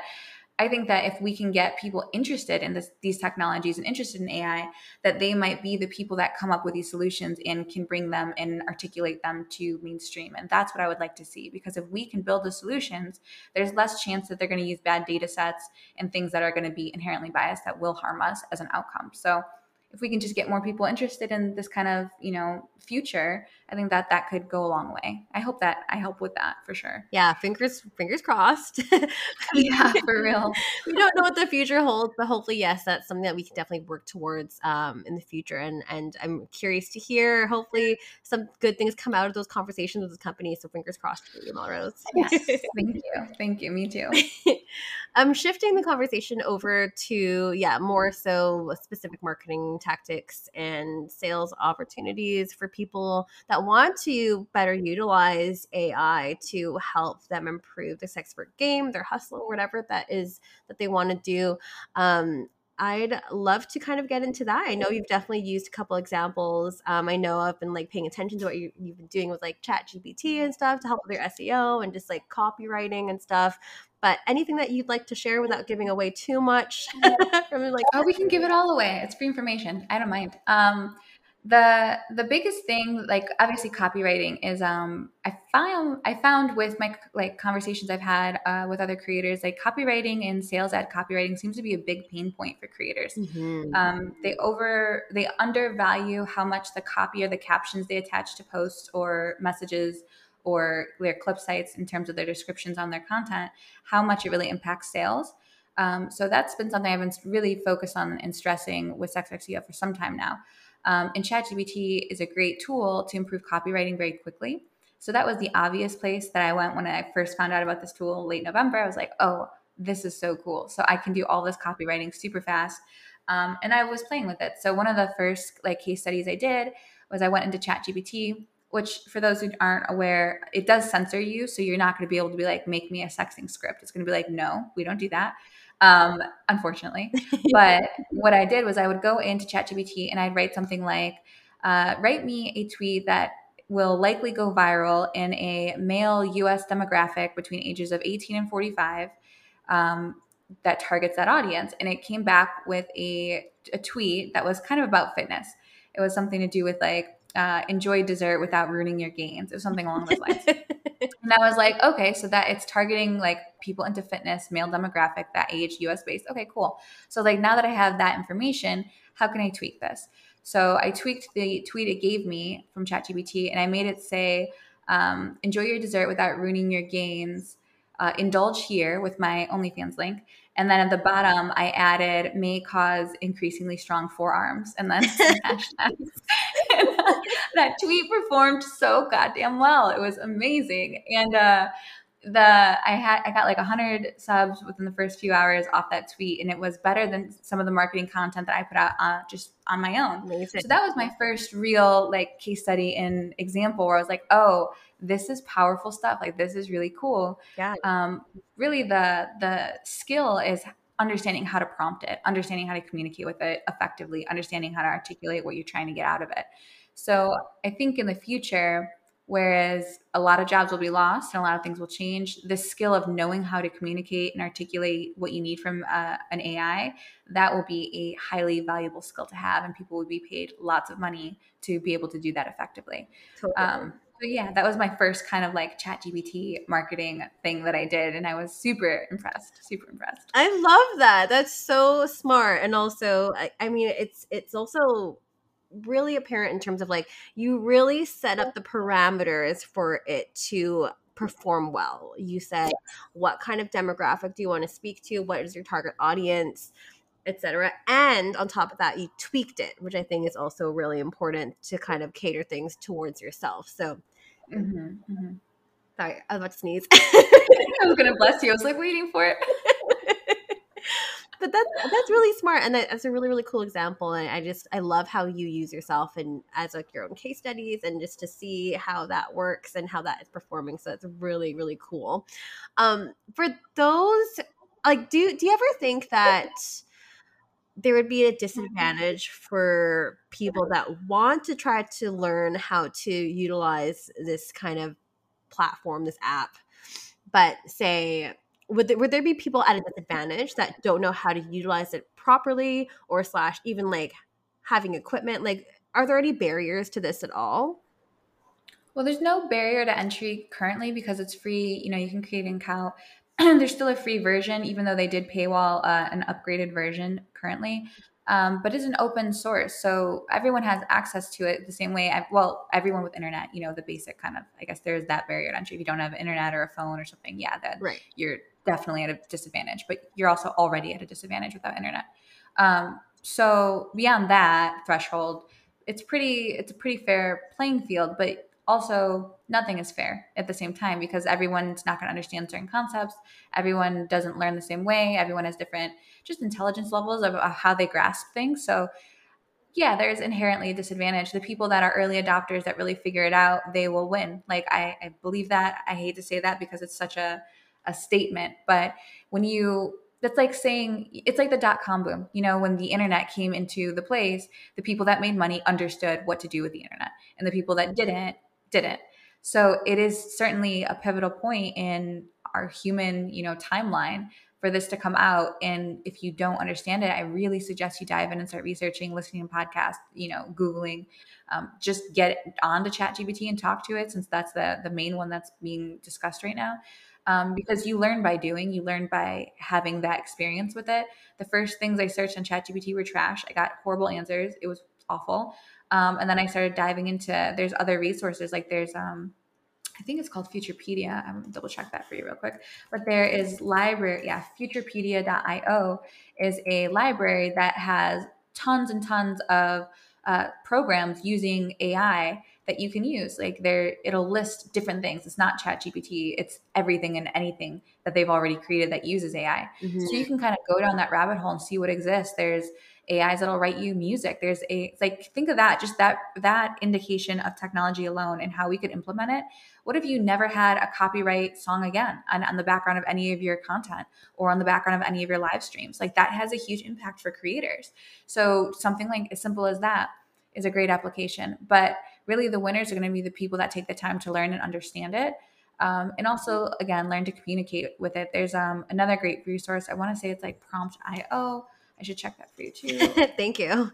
I think that if we can get people interested in this, these technologies and interested in AI, that they might be the people that come up with these solutions and can bring them and articulate them to mainstream. And that's what I would like to see because if we can build the solutions, there's less chance that they're going to use bad data sets and things that are going to be inherently biased that will harm us as an outcome. So if we can just get more people interested in this kind of you know future i think that that could go a long way. I hope that i help with that for sure. Yeah fingers fingers crossed. (laughs) Yeah for real. We don't know what the future holds but hopefully yes that's something that we can definitely work towards um, in the future. And and i'm curious to hear hopefully some good things come out of those conversations with the company. So fingers crossed for you melrose. Yes (laughs) thank you. Thank you. Me too. I'm (laughs) shifting the conversation over to yeah more so specific marketing tactics and sales opportunities for people that want to better utilize AI to help them improve this expert game, their hustle, whatever that is that they want to do. Um, I'd love to kind of get into that. I know you've definitely used a couple examples. Um, I know I've been like paying attention to what you, have been doing with like Chat GPT and stuff to help with your SEO and just like copywriting and stuff. But anything that you'd like to share without giving away too much? from (laughs) like, oh, we can give it all away. It's free information. I don't mind. Um, the the biggest thing like obviously copywriting is um i found i found with my like conversations i've had uh, with other creators like copywriting and sales ad copywriting seems to be a big pain point for creators. Mm-hmm. um, they over they undervalue how much the copy or the captions they attach to posts or messages or their clip sites in terms of their descriptions on their content how much it really impacts sales. Um, so that's been something i've been really focused on and stressing with sex for some time now um, and ChatGPT is a great tool to improve copywriting very quickly. So that was the obvious place that I went when I first found out about this tool late November. I was like, oh, this is so cool. So I can do all this copywriting super fast. Um, and I was playing with it. So one of the first like case studies I did was I went into ChatGPT, which for those who aren't aware, it does censor you. So you're not going to be able to be like, make me a sexting script. It's going to be like, no, we don't do that um, unfortunately. (laughs) but what I did was I would go into ChatGPT and I'd write something like, uh, write me a tweet that will likely go viral in a male US demographic between ages of 18 and 45 um, that targets that audience. And it came back with a, a tweet that was kind of about fitness. It was something to do with like, uh, enjoy dessert without ruining your gains. or something along those lines. (laughs) and I was like, okay, so that it's targeting like people into fitness, male demographic, that age, US based. Okay, cool. So like now that I have that information, how can I tweak this? So I tweaked the tweet it gave me from ChatGPT and I made it say, um, enjoy your dessert without ruining your gains. Uh, indulge here with my OnlyFans link. And then at the bottom, I added may cause increasingly strong forearms and then (laughs) (laughs) that tweet performed so goddamn well. It was amazing. And uh, the I had I got like 100 subs within the first few hours off that tweet and it was better than some of the marketing content that I put out uh, just on my own. Amazing. So that was my first real like case study and example where I was like, "Oh, this is powerful stuff. Like this is really cool." Yeah. Um really the the skill is understanding how to prompt it, understanding how to communicate with it effectively, understanding how to articulate what you're trying to get out of it. So I think in the future, whereas a lot of jobs will be lost and a lot of things will change, the skill of knowing how to communicate and articulate what you need from uh, an AI, that will be a highly valuable skill to have, and people will be paid lots of money to be able to do that effectively. Totally. Um, so yeah, that was my first kind of like chat GPT marketing thing that I did. And I was super impressed, super impressed. I love that. That's so smart. And also, I, I mean, it's, it's also really apparent in terms of like, you really set up the parameters for it to perform well. You said, what kind of demographic do you want to speak to? What is your target audience? Etc. And on top of that, you tweaked it, which I think is also really important to kind of cater things towards yourself. So, mm-hmm, mm-hmm. sorry, I was about to sneeze. I was gonna bless you. I was like waiting for it. but that's that's really smart, and that's a really really cool example. And I just I love how you use yourself and as like your own case studies, and just to see how that works and how that is performing. So it's really really cool. Um, for those like, do do you ever think that there would be a mm-hmm. disadvantage for people that want to try to learn how to utilize this kind of platform, this app, but say, would there, would there be people at a disadvantage that don't know how to utilize it properly or slash even like having equipment? Like, are there any barriers to this at all? Well, there's no barrier to entry currently because it's free. You know, you can create an account. (clears throat) there's still a free version, even though they did paywall uh, an upgraded version currently. um, but it's an open source, so everyone has access to it the same way. I, well, everyone with internet, you know, the basic kind of. I guess there's that barrier to entry. If you don't have internet or a phone or something, yeah, then right. you're definitely at a disadvantage. But you're also already at a disadvantage without internet. Um, so beyond that threshold, it's pretty. It's a pretty fair playing field, but also nothing is fair at the same time because everyone's not going to understand certain concepts. Everyone doesn't learn the same way. Everyone has different just intelligence levels of, of how they grasp things. So yeah there's inherently a disadvantage. The people that are early adopters that really figure it out they will win. Like i, I believe that. I hate to say that because it's such a, a statement but when you that's like saying it's like the dot com boom. You know when the internet came into the place the people that made money understood what to do with the internet and the people that didn't didn't. So it is certainly a pivotal point in our human, you know, timeline for this to come out. And if you don't understand it, I really suggest you dive in and start researching, listening to podcasts, you know, Googling, um, just get on to ChatGPT and talk to it since that's the, the main one that's being discussed right now. Um, because you learn by doing, you learn by having that experience with it. The first things I searched on ChatGPT were trash. I got horrible answers. It was awful. Um, and then I started diving into there's other resources like there's um, I think it's called Futurepedia. I'm gonna double check that for you real quick. But there is library, yeah, futurepedia.io is a library that has tons and tons of uh, programs using AI that you can use. Like there, it'll list different things. It's not Chat GPT. It's everything and anything that they've already created that uses AI. Mm-hmm. So you can kind of go down that rabbit hole and see what exists. There's AIs that'll write you music. There's a like think of that, just that that indication of technology alone and how we could implement it. What if you never had a copyright song again on, on the background of any of your content or on the background of any of your live streams? Like that has a huge impact for creators. So something like as simple as that is a great application. But really the winners are going to be the people that take the time to learn and understand it. Um, and also again learn to communicate with it there's um, another great resource i want to say it's like prompt.io I should check that for you too. (laughs) Thank you.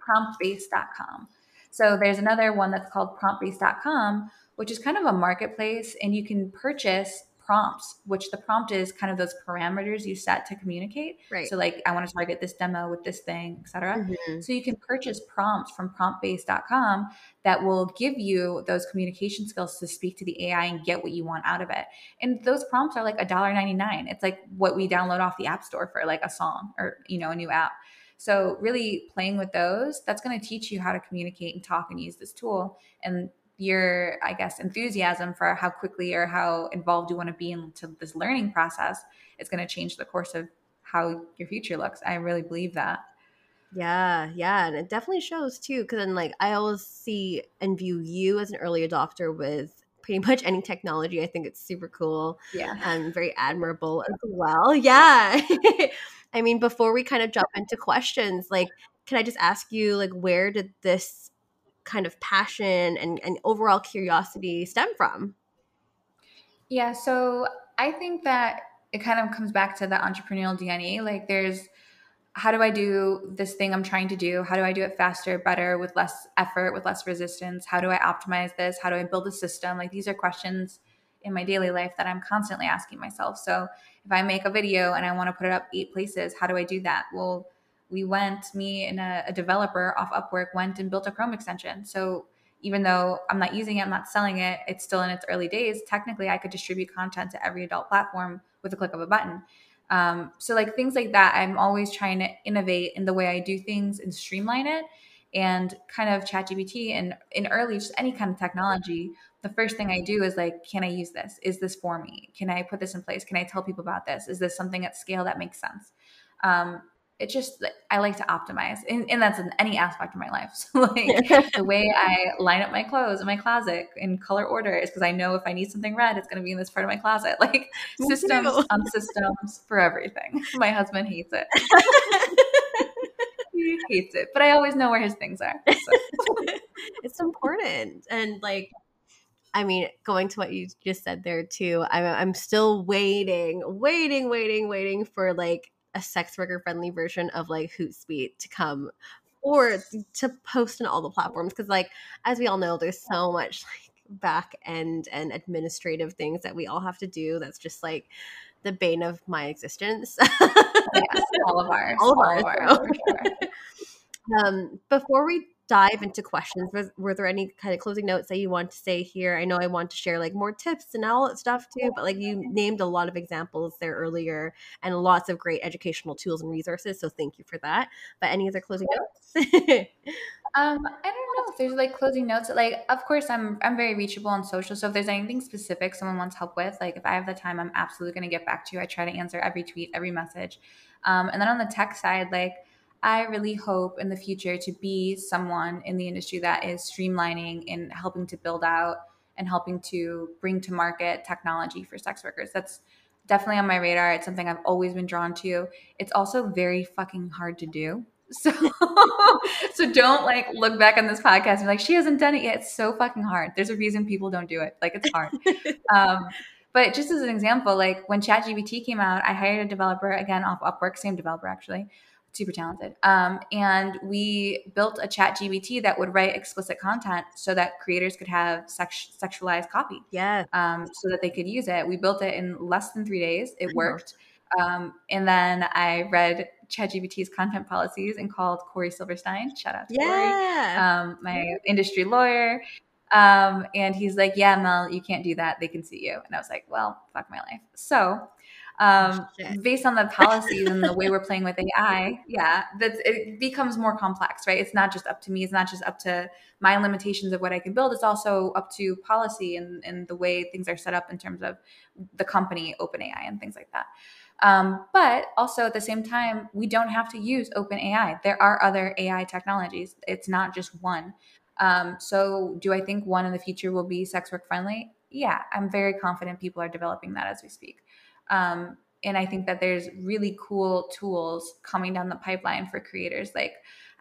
Promptbase.com. So there's another one that's called promptbase.com, which is kind of a marketplace, and you can purchase prompts, which the prompt is kind of those parameters you set to communicate. Right. So like I want to target this demo with this thing, etc. Mm-hmm. So you can purchase prompts from promptbase.com that will give you those communication skills to speak to the AI and get what you want out of it. And those prompts are like $1.99. It's like what we download off the app store for like a song or you know a new app. So really playing with those, that's going to teach you how to communicate and talk and use this tool. And your i guess enthusiasm for how quickly or how involved you want to be into this learning process is going to change the course of how your future looks. I really believe that. Yeah yeah and it definitely shows too because then like i always see and view you as an early adopter with pretty much any technology. I think it's super cool yeah. and very admirable as well. Yeah. (laughs) I mean before we kind of jump into questions like can i just ask you like where did this kind of passion and, and overall curiosity stem from? Yeah, so I think that it kind of comes back to the entrepreneurial DNA. Like, there's how do I do this thing I'm trying to do? How do I do it faster, better, with less effort, with less resistance? How do I optimize this? How do I build a system? Like, these are questions in my daily life that I'm constantly asking myself. So, if I make a video and I want to put it up eight places, how do I do that? Well, we went, me and a, a developer off Upwork went and built a Chrome extension. So even though I'm not using it, I'm not selling it, it's still in its early days. Technically, I could distribute content to every adult platform with a click of a button. Um, so, like things like that, I'm always trying to innovate in the way I do things and streamline it. And kind of ChatGPT and in early, just any kind of technology, the first thing I do is like, can I use this? Is this for me? Can I put this in place? Can I tell people about this? Is this something at scale that makes sense? Um, it's just I like to optimize, and, and that's in any aspect of my life. (laughs) So like (laughs) the way I line up my clothes in my closet in color order is because I know if I need something red, it's going to be in this part of my closet. (laughs) Like Me systems too. on systems for everything. My husband hates it. he hates it, but I always know where his things are. So. it's important, and like I mean, going to what you just said there too, I'm, I'm still waiting, waiting, waiting, waiting for like a sex worker friendly version of like Hootsuite to come or to post on all the platforms because like as we all know there's so much like back end and administrative things that we all have to do that's just like the bane of my existence. yes, all of ours. (laughs) All of ours. All of ours sure. (laughs) um, before we dive into questions, was, were there any kind of closing notes that you want to say here? I know I want to share like more tips and all that stuff too, but like you named a lot of examples there earlier and lots of great educational tools and resources. So thank you for that. But any other closing notes? (laughs) Um, I don't know if there's like closing notes. Like, of course, I'm I'm very reachable on social. So if there's anything specific someone wants help with, like if I have the time, I'm absolutely going to get back to you. I try to answer every tweet, every message. Um, and then on the tech side, like I really hope in the future to be someone in the industry that is streamlining and helping to build out and helping to bring to market technology for sex workers. That's definitely on my radar. It's something I've always been drawn to. It's also very fucking hard to do. (laughs) So so don't like look back on this podcast and be like, she hasn't done it yet. It's so fucking hard. There's a reason people don't do it. Like it's hard. (laughs) um, but just as an example, like when ChatGPT came out, I hired a developer again off Upwork, same developer actually, super talented. Um, and we built a chat GBT that would write explicit content so that creators could have sex- sexualized copy. Yeah. Um, so that they could use it. We built it in less than three days. It worked. Um, and then I read ChatGPT's content policies and called Corey Silverstein. Shout out to yeah. Corey, um, my industry lawyer. Um, and he's like, "Yeah, Mel, you can't do that. They can see you." And I was like, "Well, fuck my life." So um, based on the policies and the way we're playing with AI, yeah, that it becomes more complex, right? It's not just up to me. It's not just up to my limitations of what I can build. It's also up to policy and, and the way things are set up in terms of the company, OpenAI, and things like that. Um, but also at the same time, we don't have to use OpenAI. There are other AI technologies. It's not just one. Um, so, do I think one in the future will be sex work friendly? Yeah, I'm very confident people are developing that as we speak. Um, and I think that there's really cool tools coming down the pipeline for creators. Like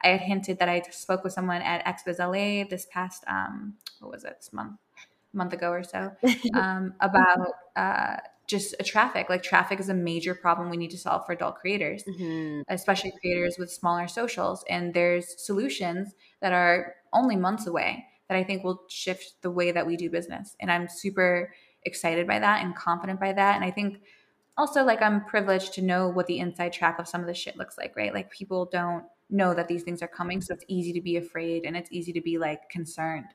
I had hinted that I spoke with someone at Expo LA this past um, what was it this month month ago or so (laughs) um, about uh, just a traffic. Like traffic is a major problem we need to solve for adult creators, mm-hmm. especially creators with smaller socials. And there's solutions that are only months away that I think will shift the way that we do business. And I'm super excited by that and confident by that. And I think also like I'm privileged to know what the inside track of some of this shit looks like, right? Like people don't know that these things are coming, so it's easy to be afraid and it's easy to be like concerned.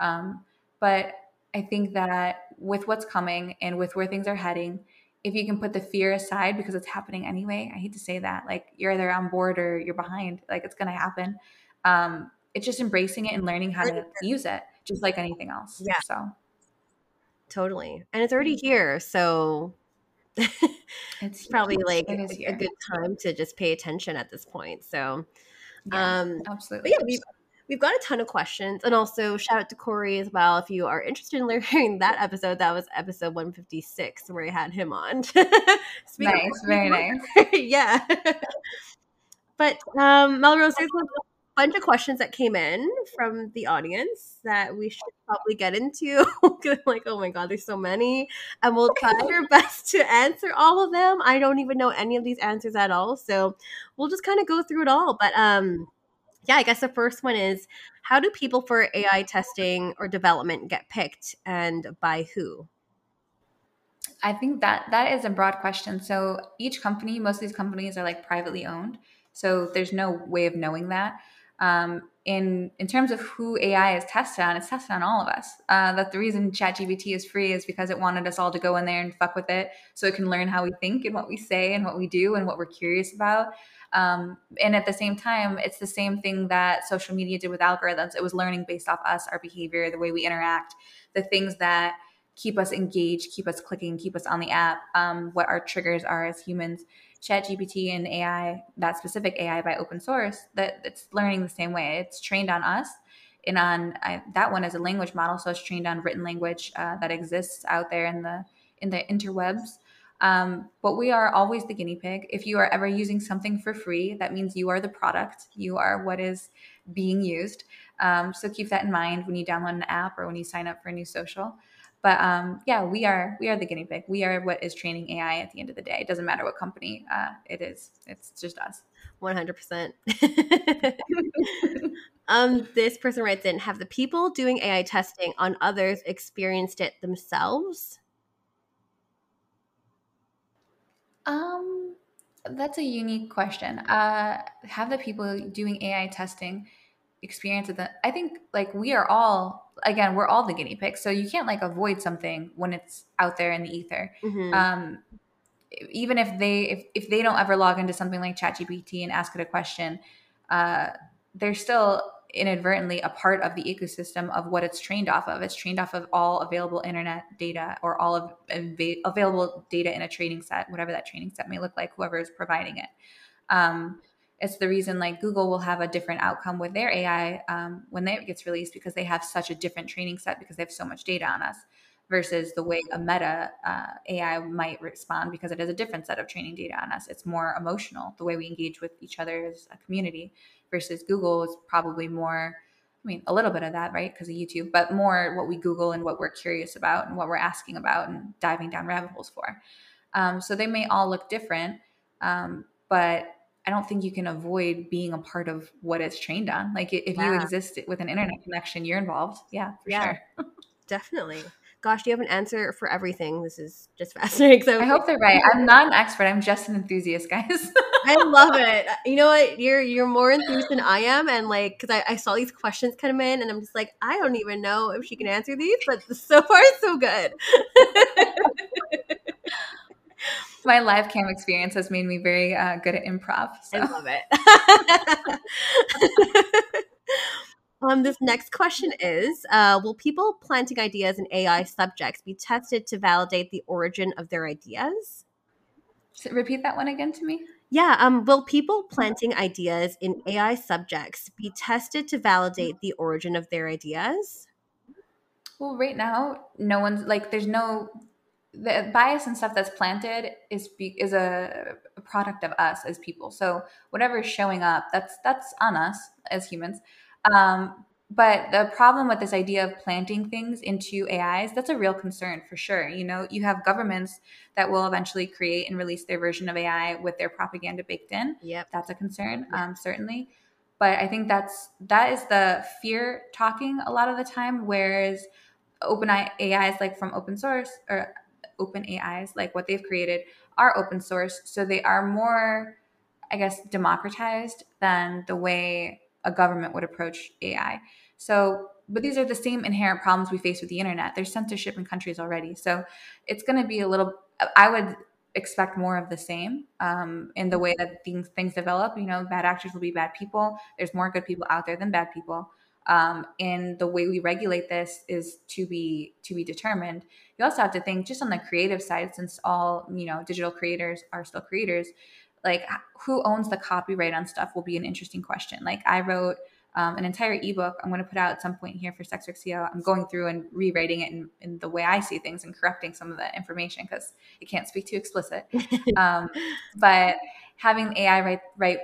Um, but I think that with what's coming and with where things are heading, if you can put the fear aside because it's happening anyway, I hate to say that, like you're either on board or you're behind, like it's going to happen. Um, it's just embracing it and learning how to use it, just like anything else. Yeah. So totally. And it's already here. So (laughs) it's probably like a, good time to just pay attention at this point. So, yeah, um, absolutely. yeah, we've, we've got a ton of questions. And also, shout out to Corey as well. If you are interested in hearing (laughs) that episode, that was episode 156 where I had him on. (laughs) nice, very nice. yeah. But um, Melrose, there's bunch of questions that came in from the audience that we should probably get into. (laughs) like, oh my god, there's so many, and we'll try (laughs) our best to answer all of them. I don't even know any of these answers at all, so we'll just kind of go through it all. But um, yeah, I guess the first one is how do people for AI testing or development get picked, and by who? I think that that is a broad question. So each company, most of these companies are like privately owned. So there's no way of knowing that. Um, in in terms of who AI is tested on, it's tested on all of us. Uh, that the reason ChatGPT is free is because it wanted us all to go in there and fuck with it, so it can learn how we think and what we say and what we do and what we're curious about. Um, and at the same time, it's the same thing that social media did with algorithms. It was learning based off us, our behavior, the way we interact, the things that keep us engaged, keep us clicking, keep us on the app, um, what our triggers are as humans. ChatGPT and AI, that specific AI by open source, that it's learning the same way. It's trained on us, and on I, that one is a language model, so it's trained on written language uh, that exists out there in the in the interwebs. Um, but we are always the guinea pig. If you are ever using something for free, that means you are the product. You are what is being used. Um, so keep that in mind when you download an app or when you sign up for a new social. But um, yeah, we are we are the guinea pig. We are what is training AI at the end of the day. It doesn't matter what company uh, it is. It's just us. One hundred percent. Um, this person writes in: Have the people doing AI testing on others experienced it themselves? Um, that's a unique question. Uh, have the people doing AI testing experience with that? I think like we are all again, we're all the guinea pigs, so you can't like avoid something when it's out there in the ether. Mm-hmm. Um, even if they if, if they don't ever log into something like ChatGPT and ask it a question, uh, they're still inadvertently a part of the ecosystem of what it's trained off of. It's trained off of all available internet data or all of av- available data in a training set, whatever that training set may look like, whoever is providing it. Um, it's the reason like Google will have a different outcome with their AI um, when it gets released because they have such a different training set because they have so much data on us versus the way a meta uh, AI might respond because it has a different set of training data on us. It's more emotional, the way we engage with each other as a community versus Google is probably more, I mean, a little bit of that, right? Because of YouTube, but more what we Google and what we're curious about and what we're asking about and diving down rabbit holes for. Um, so they may all look different, um, but I don't think you can avoid being a part of what it's trained on. Like if yeah. you exist with an internet connection, you're involved. Yeah, for yeah, sure. (laughs) definitely. Gosh, do you have an answer for everything? This is just (laughs) fascinating. So I hope they're right. I'm not an expert. I'm just an enthusiast, guys. (laughs) I love it. You know what? You're you're more enthused than I am, and like because I, I saw these questions come in, and I'm just like, I don't even know if she can answer these, but so far so good. My live cam experience has made me very uh, good at improv. So. I love it. (laughs) Um, this next question is uh, Will people planting ideas in AI subjects be tested to validate the origin of their ideas? So repeat that one again to me. Yeah. Um, will people planting ideas in AI subjects be tested to validate the origin of their ideas? Well, right now, no one's like, there's no the bias and stuff that's planted is be, is a, a, product of us as people. So whatever is showing up, that's that's on us as humans. Um, but the problem with this idea of planting things into AIs, that's a real concern for sure. You know, you have governments that will eventually create and release their version of AI with their propaganda baked in. Yep. That's a concern, yep. um, certainly. But I think that's that is the fear talking a lot of the time, whereas open AIs like from open source or open AIs, like what they've created, are open source. So they are more, I guess, democratized than the way a government would approach AI. So, but these are the same inherent problems we face with the internet. There's censorship in countries already. So it's going to be a little, I would expect more of the same um, in the way that things, things develop. You know, bad actors will be bad people. There's more good people out there than bad people. Um, and the way we regulate this is to be to be determined. You also have to think just on the creative side, since all you know digital creators are still creators like who owns the copyright on stuff will be an interesting question. Like I wrote um, an entire ebook I'm going to put out at some point here for Sex CEO. I'm going through and rewriting it in, in, the way I see things and correcting some of the information because it can't speak too explicit. (laughs) um, but having AI write write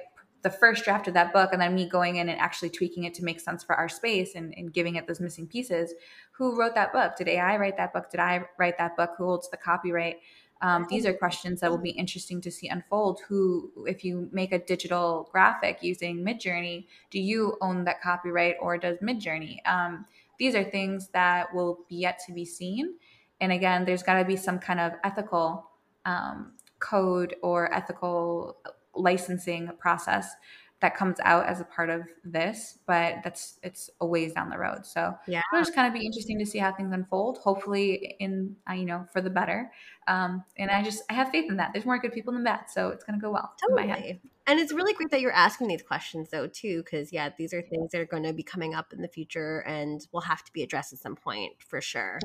the first draft of that book and then me going in and actually tweaking it to make sense for our space and, and giving it those missing pieces. Who wrote that book? Did AI write that book? Did I write that book? Who holds the copyright? Um, these are questions that will be interesting to see unfold. Who, if you make a digital graphic using Midjourney, do you own that copyright or does Midjourney? Um, these are things that will be yet to be seen. And again, there's got to be some kind of ethical um, code or ethical licensing process that comes out as a part of this, but that's it's a ways down the road. So yeah, it'll just kind of be interesting to see how things unfold. Hopefully, in uh, you know for the better. Um, and I just I have faith in that. There's more good people than bad, so it's gonna go well. Totally. And it's really great that you're asking these questions though too, because yeah, these are things that are going to be coming up in the future and will have to be addressed at some point for sure.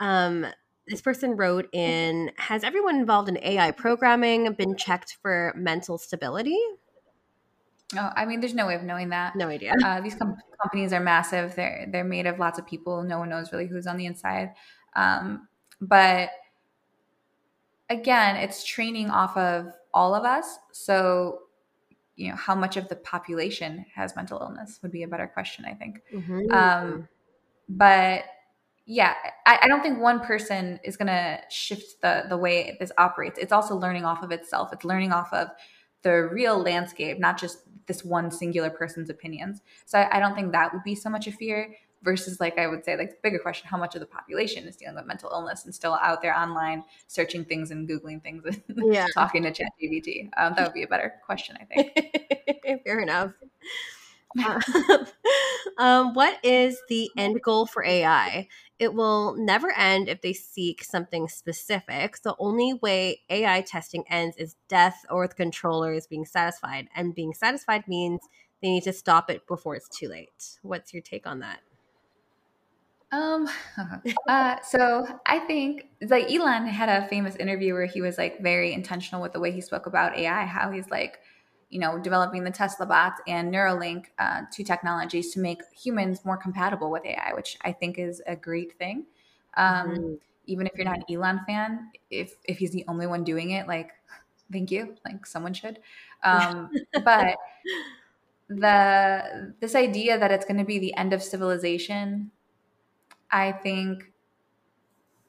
Um, this person wrote in Has everyone involved in AI programming been checked for mental stability? Oh, I mean, there's no way of knowing that. No idea. Uh, these com- companies are massive. They're they're made of lots of people. No one knows really who's on the inside. Um, but again, it's training off of all of us. So, you know, how much of the population has mental illness would be a better question, I think. Mm-hmm. Um, but yeah, I, I, don't think one person is going to shift the the way this operates. It's also learning off of itself. It's learning off of the real landscape, not just this one singular person's opinions. So I, I don't think that would be so much a fear. versus like I would say like the bigger question, how much of the population is dealing with mental illness and still out there online searching things and googling things and (laughs) yeah. talking to ChatGPT? Um, that would be a better question, I think. (laughs) Fair enough. (laughs) (laughs) um, what is the end goal for AI? It will never end if they seek something specific. The only way AI testing ends is death or the controller is being satisfied. And being satisfied means they need to stop it before it's too late. What's your take on that? Um, (laughs) uh, so I think like Elon had a famous interview where he was like very intentional with the way he spoke about AI, how he's like, you know, developing the Tesla bots and Neuralink uh, two technologies to make humans more compatible with AI, which I think is a great thing. Um, mm-hmm. Even if you're not an Elon fan, if if he's the only one doing it, like, thank you, like someone should. Um, (laughs) but the this idea that it's going to be the end of civilization, I think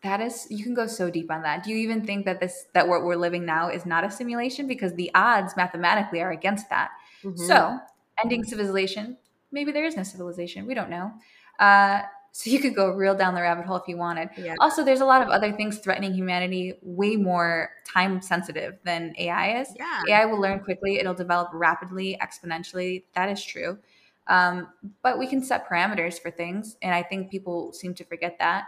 that is you can go so deep on that. Do you even think that this that what we're living now is not a simulation? Because the odds mathematically are against that. Mm-hmm. so ending civilization maybe there is no civilization we don't know. Uh, so you could go real down the rabbit hole if you wanted. Yeah. also there's a lot of other things threatening humanity way more time sensitive than ai is. Yeah. ai will learn quickly it'll develop rapidly exponentially that is true. Um, but we can set parameters for things and i think people seem to forget that.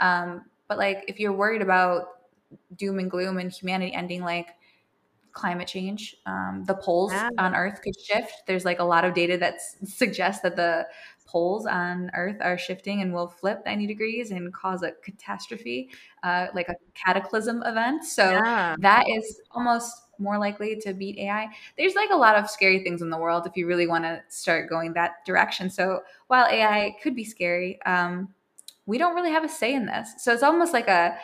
Um, but like if you're worried about doom and gloom and humanity ending, like climate change, um, the poles yeah. on Earth could shift. There's like a lot of data that suggests that the poles on Earth are shifting and will flip 90 degrees and cause a catastrophe, uh, like a cataclysm event. So yeah. that is almost more likely to beat AI. There's like a lot of scary things in the world if you really want to start going that direction. So while AI could be scary, um, we don't really have a say in this. So it's almost like a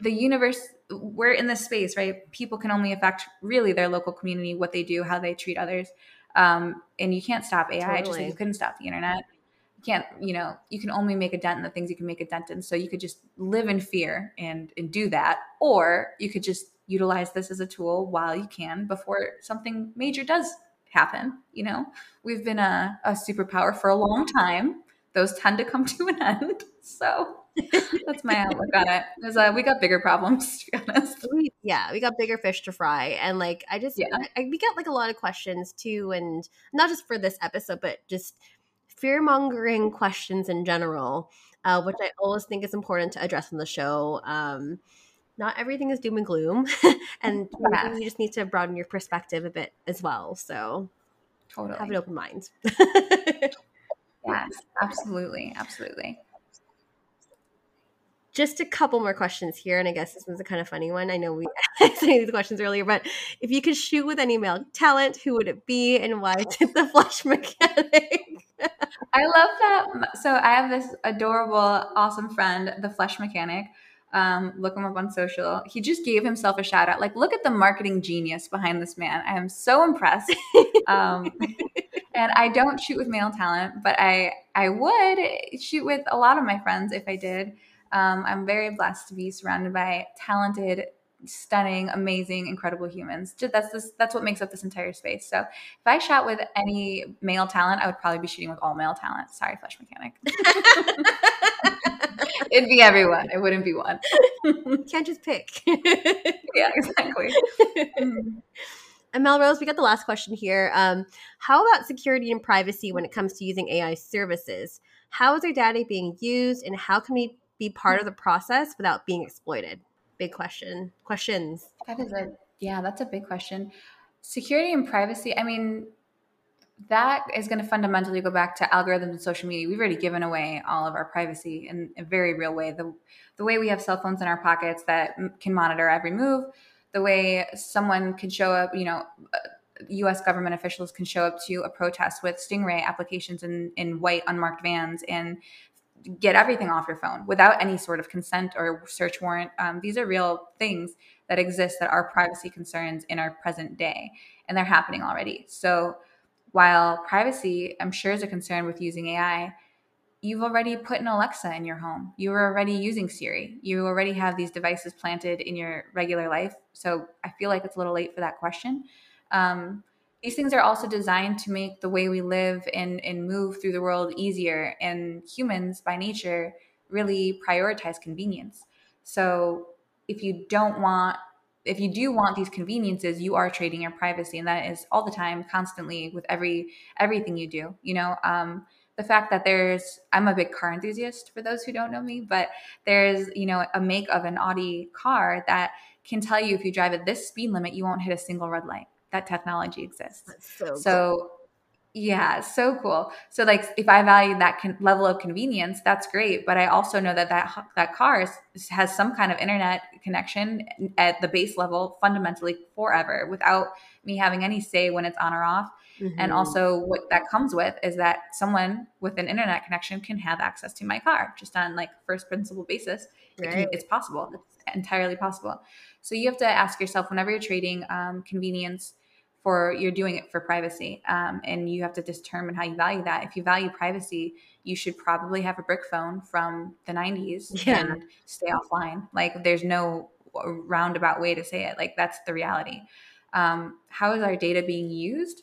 the universe we're in this space, right? People can only affect really their local community, what they do, how they treat others. Um, and you can't stop AI, totally. just like you couldn't stop the internet. You can't, you know, you can only make a dent in the things you can make a dent in. So you could just live in fear and and do that, or you could just utilize this as a tool while you can before something major does happen. You know, we've been a, a superpower for a long time those tend to come (laughs) to an end. So (laughs) that's my outlook on it. Because uh, we got bigger problems, (laughs) to be honest. We, yeah, we got bigger fish to fry, and like I just, yeah, I, we get like a lot of questions too, and not just for this episode, but just fear mongering questions in general, uh, which I always think is important to address on the show. Um, not everything is doom and gloom, and yes. you just need to broaden your perspective a bit as well. So, totally have an open mind. Yes, absolutely. Absolutely. Just a couple more questions here, and I guess this one's a kind of funny one. I know we (laughs) asked these questions earlier, but if you could shoot with any male talent, who would it be, and why (laughs) did the flesh mechanic? I love that. So I have this adorable, awesome friend, the flesh mechanic. Um, look him up on social. He just gave himself a shout out. Like, look at the marketing genius behind this man. I am so impressed. (laughs) Um, and I don't shoot with male talent, but I I would shoot with a lot of my friends if I did. Um, I'm very blessed to be surrounded by talented, stunning, amazing, incredible humans. That's this, that's what makes up this entire space. So if I shot with any male talent, I would probably be shooting with all male talent. Sorry, Flesh Mechanic. (laughs) It'd be everyone. It wouldn't be one. Can't just pick. (laughs) yeah, exactly. (laughs) And Melrose, we got the last question here. Um, how about security and privacy when it comes to using AI services? How is our data being used, and how can we be part of the process without being exploited? Big question. Questions. That is a yeah, that's a big question. Security and privacy. I mean, that is going to fundamentally go back to algorithms and social media. We've already given away all of our privacy in a very real way. The the way we have cell phones in our pockets that can monitor every move the way someone can show up, you know, U.S. Uh, government officials can show up to a protest with Stingray applications in, in white unmarked vans and get everything off your phone without any sort of consent or search warrant. Um, these are real things that exist that are privacy concerns in our present day, and they're happening already. So while privacy, I'm sure, is a concern with using AI, you've already put an Alexa in your home. You are already using Siri. You already have these devices planted in your regular life. So I feel like it's a little late for that question. Um, these things are also designed to make the way we live and, and move through the world easier. And humans, by nature, really prioritize convenience. So if you don't want, if you do want these conveniences, you are trading your privacy, and that is all the time, constantly with every everything you do. You know, um, the fact that there's I'm a big car enthusiast for those who don't know me, but there's you know a make of an Audi car that can tell you if you drive at this speed limit, you won't hit a single red light. That technology exists. so so cool. yeah, so cool. So like if I value that con- level of convenience, that's great. But I also know that that that car is, has some kind of internet connection at the base level, fundamentally forever, without me having any say when it's on or off. Mm-hmm. And also, what that comes with is that someone with an internet connection can have access to my car just on like first principle basis. Right. It can, it's possible. It's entirely possible. So you have to ask yourself whenever you're trading um, convenience for you're doing it for privacy, um, and you have to determine how you value that. If you value privacy, you should probably have a brick phone from the 90s yeah. and stay offline. Like there's no roundabout way to say it. Like that's the reality. Um, how is our data being used?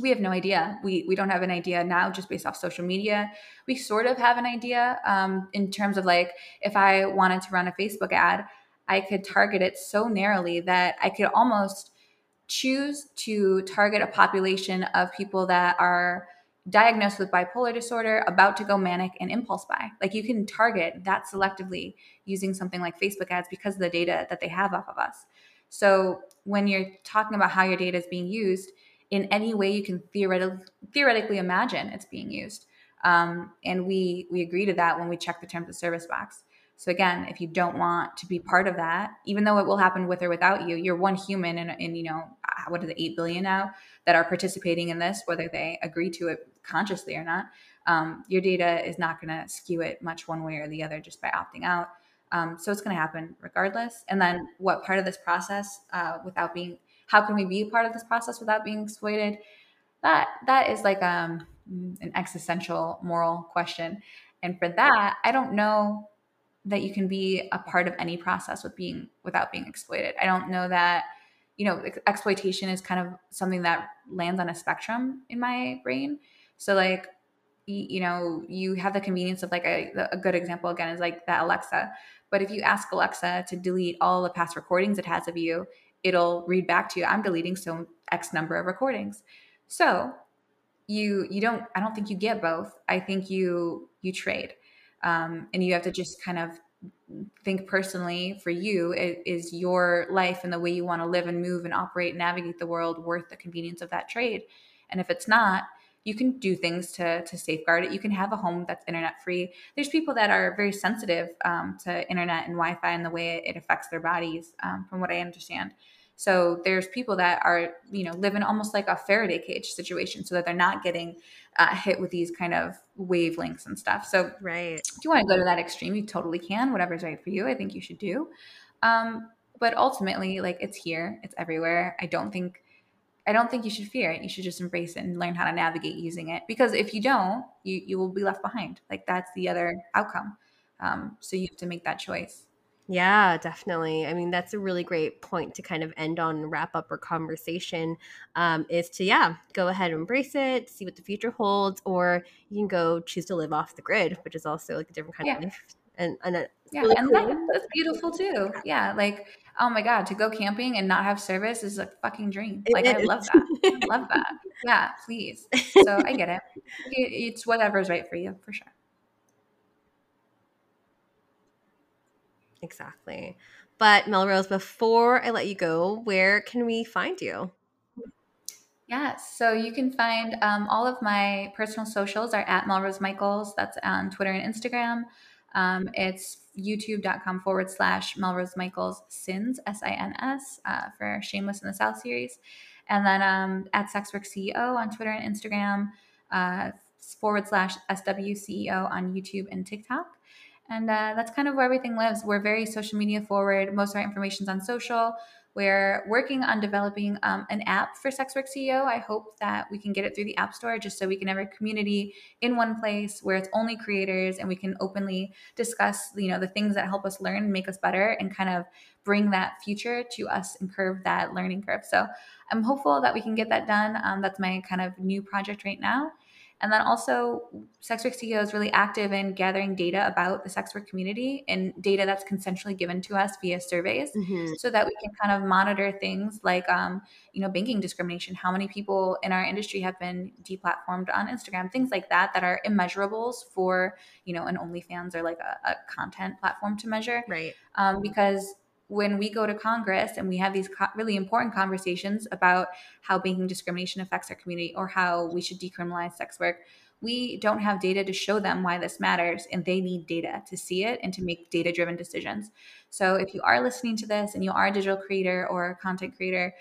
We have no idea. We we don't have an idea now just based off social media. We sort of have an idea um, in terms of like if I wanted to run a Facebook ad, I could target it so narrowly that I could almost choose to target a population of people that are diagnosed with bipolar disorder, about to go manic, and impulse buy. Like you can target that selectively using something like Facebook ads because of the data that they have off of us. So when you're talking about how your data is being used in any way you can theoretically theoretically imagine it's being used. Um, and we we agree to that when we check the terms of service box. So again, if you don't want to be part of that, even though it will happen with or without you, you're one human and, in you know what are the eight billion now that are participating in this, whether they agree to it consciously or not. Um, your data is not going to skew it much one way or the other just by opting out. Um, so it's going to happen regardless. And then what part of this process, uh, without being how can we be a part of this process without being exploited? That that is like um, an existential moral question. And for that i don't know that you can be a part of any process with being without being exploited. I don't know that you know exploitation is kind of something that lands on a spectrum in my brain. So like you know you have the convenience of like a, a good example again is like that alexa. But if you ask alexa to delete all the past recordings it has of you it'll read back to you i'm deleting so x number of recordings. So you you don't i don't think you get both. I think you you trade. Um, and you have to just kind of think personally for you is your life and the way you want to live and move and operate and navigate the world worth the convenience of that trade? And if it's not you can do things to to safeguard it. You can have a home that's internet free. There's people that are very sensitive um, to internet and wi-fi and the way it affects their bodies um, from what i understand so there's people that are, you know, live in almost like a Faraday cage situation so that they're not getting uh, hit with these kind of wavelengths and stuff. So right. if you want to go to that extreme, you totally can. Whatever's right for you, I think you should do. Um, but ultimately, like it's here, it's everywhere. I don't think I don't think you should fear it. You should just embrace it and learn how to navigate using it. Because if you don't, you you will be left behind. Like that's the other outcome. Um, so you have to make that choice. Yeah, definitely. I mean, that's a really great point to kind of end on, wrap up our conversation. Um, is to yeah, go ahead and embrace it, see what the future holds, or you can go choose to live off the grid, which is also like a different kind yeah. of life. And and yeah, really and cool. that, that's beautiful too. Yeah, like oh my god, to go camping and not have service is a fucking dream. Like I love that. I love that. (laughs) Yeah, please. So I get (laughs) it. It's whatever's right for you, for sure. Exactly. But Melrose, before I let you go, where can we find you? Yes, so you can find um, all of my personal socials are at Melrose Michaels. That's on Twitter and Instagram. Um, it's youtube.com forward slash Melrose Michaels Sins, S I N S, uh, for Shameless in the South series. And then um, at Sexwork CEO on Twitter and Instagram, uh, forward slash SWCEO on YouTube and TikTok. And uh, that's kind of where everything lives. We're very social media forward. Most of our information is on social. We're working on developing um, an app for Sex Work CEO. I hope that we can get it through the App Store just so we can have a community in one place where it's only creators and we can openly discuss, you know, the things that help us learn make us better and kind of bring that future to us and curve that learning curve. So I'm hopeful that we can get that done. Um, that's my kind of new project right now. And then also, Sex Work CEO is really active in gathering data about the sex work community and data that's consensually given to us via surveys, mm-hmm. so that we can kind of monitor things like, um, you know, banking discrimination. How many people in our industry have been deplatformed on Instagram? Things like that that are immeasurables for you know an OnlyFans or like a, a content platform to measure, right? Um, because when we go to Congress and we have these co- really important conversations about how banking discrimination affects our community or how we should decriminalize sex work, we don't have data to show them why this matters, and they need data to see it and to make data driven decisions. So, if you are listening to this and you are a digital creator or a content creator,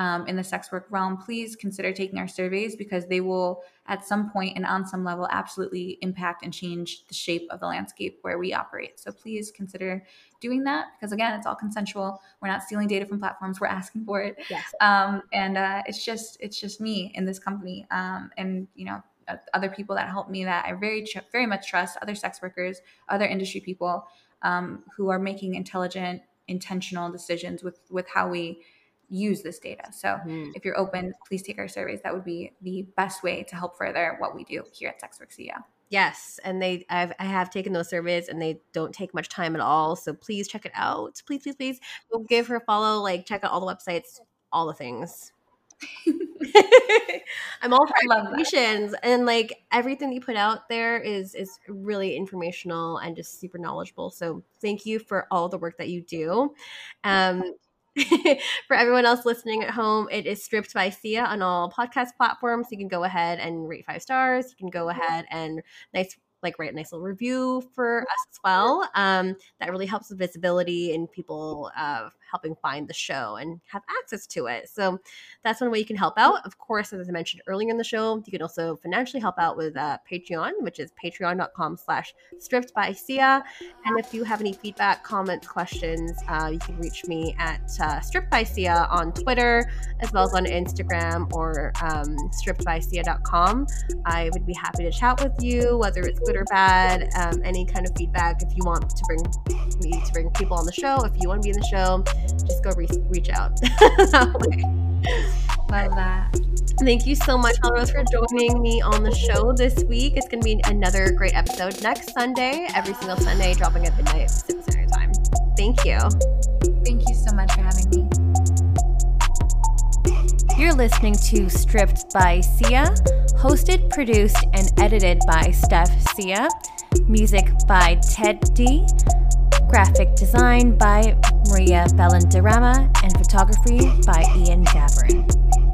um, in the sex work realm, please consider taking our surveys because they will, at some point and on some level, absolutely impact and change the shape of the landscape where we operate. So please consider doing that because, again, it's all consensual. We're not stealing data from platforms; we're asking for it. Yes. Um, and uh, it's just it's just me in this company, um, and you know uh, other people that help me that I very very much trust, other sex workers, other industry people um, who are making intelligent, intentional decisions with with how we use this data. So mm-hmm. if you're open, please take our surveys. That would be the best way to help further what we do here at Sex CEO. Yes, and they I've I have taken those surveys and they don't take much time at all. So please check it out. Please, please, please go give her a follow. Like check out all the websites, all the things. (laughs) I'm all (laughs) for recommendations and like everything you put out there is is really informational and just super knowledgeable. So thank you for all the work that you do. Um, (laughs) for everyone else listening at home, it is stripped by Sia on all podcast platforms. You can go ahead and rate five stars. You can go ahead and nice like write a nice little review for us as well. Um, that really helps with visibility and people uh, helping find the show and have access to it. So that's one way you can help out. Of course, as I mentioned earlier in the show, you can also financially help out with uh, Patreon, which is patreon.com slash stripped by Sia. And if you have any feedback, comments, questions, uh, you can reach me at uh, stripped by Sia on Twitter, as well as on Instagram or um, strippedbysia.com. I would be happy to chat with you, whether it's good or bad, um, any kind of feedback. If you want to bring me to bring people on the show, if you want to be in the show, just go re- reach out. (laughs) Love that. Thank you so much, Melrose, for joining me on the show this week. It's going to be another great episode next Sunday, every single Sunday, dropping at midnight Pacific Standard Time. Thank you. Thank you so much for having me. You're listening to Stripped by Sia, hosted, produced, and edited by Steph Sia. Music by Ted D. Graphic design by Maria Bellandarama and photography by Ian Daverin.